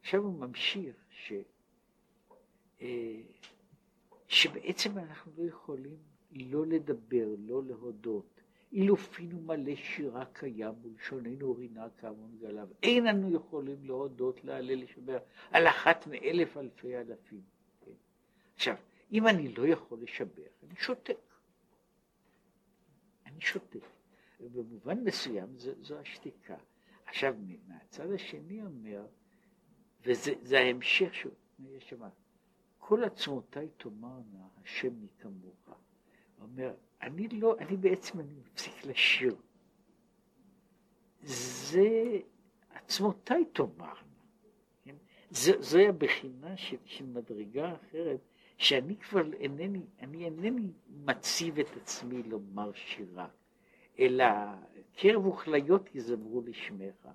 עכשיו הוא ממשיך ש, אה, שבעצם אנחנו לא יכולים לא לדבר, לא להודות. אילו פינו מלא שירה קיים ולשוננו רינה כמון גליו. אין אנו יכולים להודות, להלל, לשבר על אחת מאלף אלפי אלפים. כן? עכשיו, אם אני לא יכול לשבח, אני שותק. אני שותק. ובמובן מסוים זו, זו השתיקה. עכשיו, מהצד השני אומר, וזה ההמשך שהוא, יש שם, כל עצמותיי תאמרנה, השם מי כמוך. הוא אומר, אני לא, אני בעצם, אני מפסיק לשיר. זה עצמותיי תאמרנה. כן? זוהי הבחינה של, של מדרגה אחרת, שאני כבר אינני, אני אינני מציב את עצמי לומר שירה. אלא קרב וכליות יזמרו לשמך.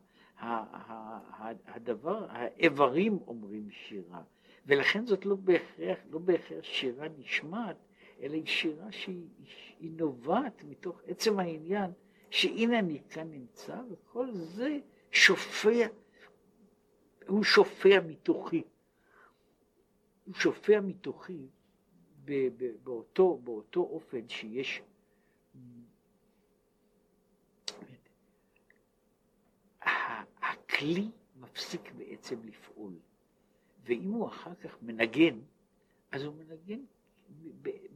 הדבר, האיברים אומרים שירה, ולכן זאת לא בהכרח, לא בהכרח שירה נשמעת, אלא היא שירה שהיא נובעת מתוך עצם העניין שהנה אני כאן נמצא, וכל זה שופע, הוא שופע מתוכי. הוא שופע מתוכי באותו, באותו אופן שיש הכלי מפסיק בעצם לפעול. ואם הוא אחר כך מנגן, אז הוא מנגן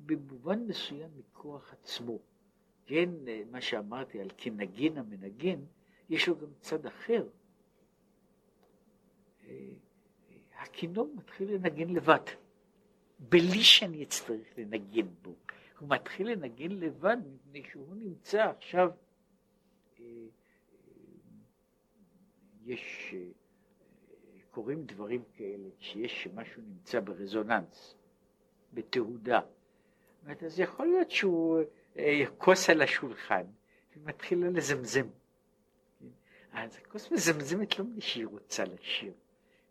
במובן מסוים מכוח עצמו. כן, מה שאמרתי על כנגן המנגן, יש לו גם צד אחר. אה, הכינור מתחיל לנגן לבד, בלי שאני אצטרך לנגן בו. הוא מתחיל לנגן לבד מפני שהוא נמצא עכשיו יש, אה, קורים דברים כאלה, שיש משהו נמצא ברזוננס, בתהודה. אומרת, אז יכול להיות שהוא אה, יכוס על השולחן ומתחיל לזמזם. אז הכוס מזמזמת לא מפני שהיא רוצה לשיר,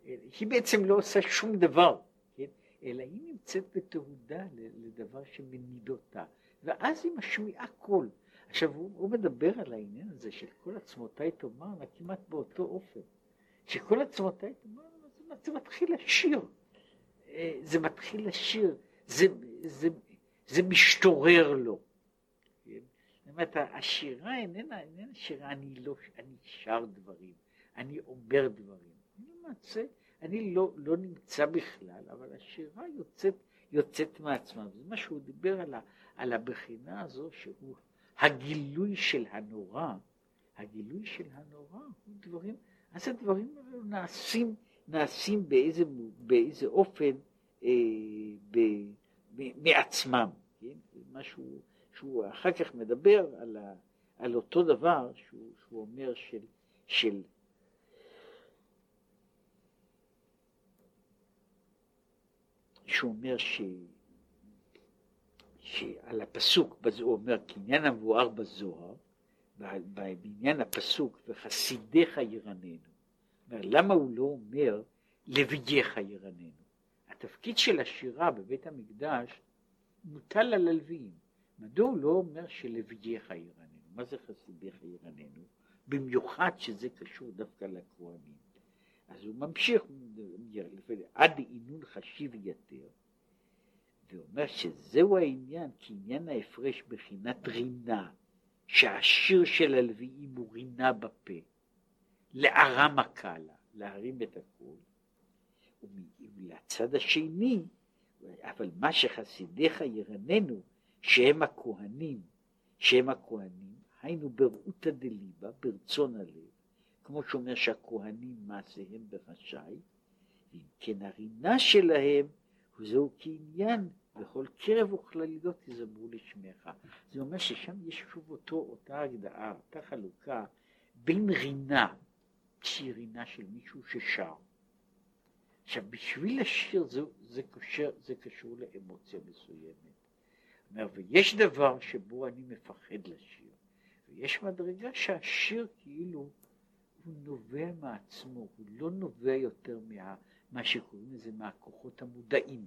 היא בעצם לא עושה שום דבר, כן? אלא היא נמצאת בתהודה לדבר שמניד אותה, ואז היא משמיעה קול. עכשיו, הוא, הוא מדבר על העניין הזה של כל עצמותיי תאמרנה כמעט באותו אופן. שכל עצמותיי תאמרנה, זה, זה מתחיל לשיר. אה, זה מתחיל לשיר, זה, זה, זה משתורר לו. זאת אומרת, השירה איננה, איננה שירה, אני לא, אני שר דברים, אני אומר דברים. אני למעשה, אני לא, לא נמצא בכלל, אבל השירה יוצאת, יוצאת מעצמה. זה מה שהוא דיבר על, ה, על הבחינה הזו, שהוא הגילוי של הנורא, הגילוי של הנורא הוא דברים, אז הדברים האלו נעשים, נעשים באיזה, באיזה אופן אה, ב, ב, מעצמם, כן? משהו שהוא אחר כך מדבר על, ה, על אותו דבר שהוא, שהוא אומר של, של שהוא אומר ש... שעל הפסוק, הוא אומר, קניין המבואר בזוהר, בעניין הפסוק, וחסידיך ירננו. אומר, למה הוא לא אומר, לווייך ירננו? התפקיד של השירה בבית המקדש מוטל על הלוויים. מדוע הוא לא אומר שלווייך ירננו? מה זה חסידיך ירננו? במיוחד שזה קשור דווקא לכהנים. אז הוא ממשיך, עד עינון חשיב יתר, ואומר שזהו העניין, כי עניין ההפרש בחינת רינה, שהשיר של הלוויים הוא רינה בפה, לארם הקלה, להרים את הקול, ולצד השני, אבל מה שחסידיך ירננו, שהם הכהנים, שהם הכהנים, היינו ברעותא דליבה, ברצון הלב, כמו שאומר שהכהנים מעשיהם ברשאי, ואם כן הרינה שלהם וזהו כעניין וכל קרב וכלליות יזמרו לשמך. זה אומר ששם יש שוב אותו, אותה הגדרה, אותה חלוקה בין רינה, שהיא רינה של מישהו ששר. עכשיו בשביל השיר זה, זה, קושר, זה קשור לאמוציה מסוימת. אומר, ויש דבר שבו אני מפחד לשיר, ויש מדרגה שהשיר כאילו הוא נובע מעצמו, הוא לא נובע יותר מה, מה שקוראים לזה מהכוחות המודעים,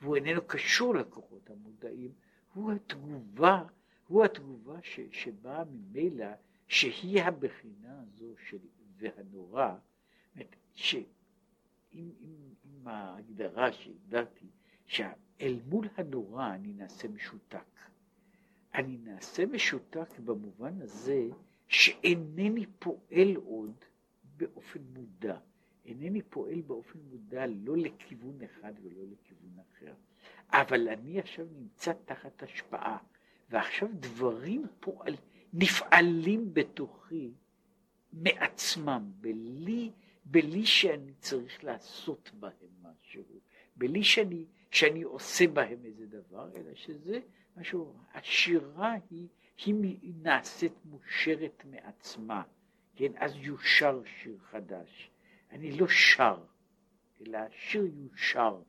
והוא איננו קשור לכוחות המודעים, הוא התגובה, הוא התגובה ש, שבאה ממילא, שהיא הבחינה הזו של והנורא, שאם ההגדרה שהגדרתי, שאל מול הנורא אני נעשה משותק. אני נעשה משותק במובן הזה שאינני פועל עוד באופן מודע. אינני פועל באופן מודע לא לכיוון אחד ולא לכיוון אחר. אבל אני עכשיו נמצא תחת השפעה, ועכשיו דברים פועל, נפעלים בתוכי מעצמם, בלי, בלי שאני צריך לעשות בהם משהו, בלי שאני, שאני עושה בהם איזה דבר, אלא שזה משהו, השירה היא היא נעשית מושרת מעצמה, כן, אז יושר שיר חדש. אני לא שר, אלא השיר יושר,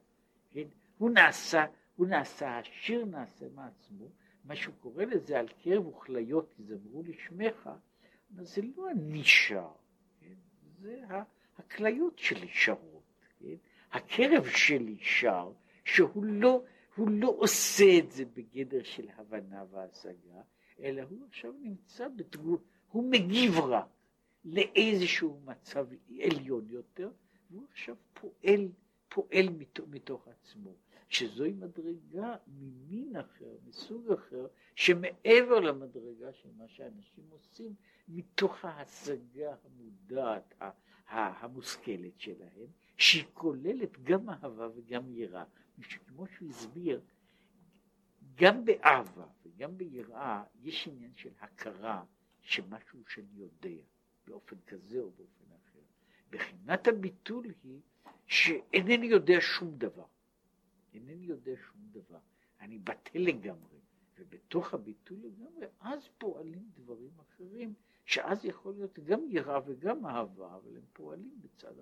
כן, הוא נעשה, הוא נעשה, השיר נעשה מעצמו, מה שהוא קורא לזה על קרב וכליות יזמרו לשמך, זה לא אני שר, כן, זה הכליות שלי שרות, כן, הקרב שלי שר, שהוא לא, הוא לא עושה את זה בגדר של הבנה והשגה, אלא הוא עכשיו נמצא בתגוב, הוא מגיב רק לאיזשהו מצב עליון יותר, והוא עכשיו פועל, פועל מתוך, מתוך עצמו, שזוהי מדרגה ממין אחר, מסוג אחר, שמעבר למדרגה של מה שאנשים עושים, מתוך ההשגה המודעת, המושכלת שלהם, שהיא כוללת גם אהבה וגם יראה. כמו שהוא הסביר, גם באהבה וגם ביראה יש עניין של הכרה שמשהו שאני יודע באופן כזה או באופן אחר. בחינת הביטול היא שאינני יודע שום דבר. אינני יודע שום דבר. אני בטל לגמרי. ובתוך הביטול לגמרי, אז פועלים דברים אחרים, שאז יכול להיות גם יראה וגם אהבה, אבל הם פועלים בצד אחר.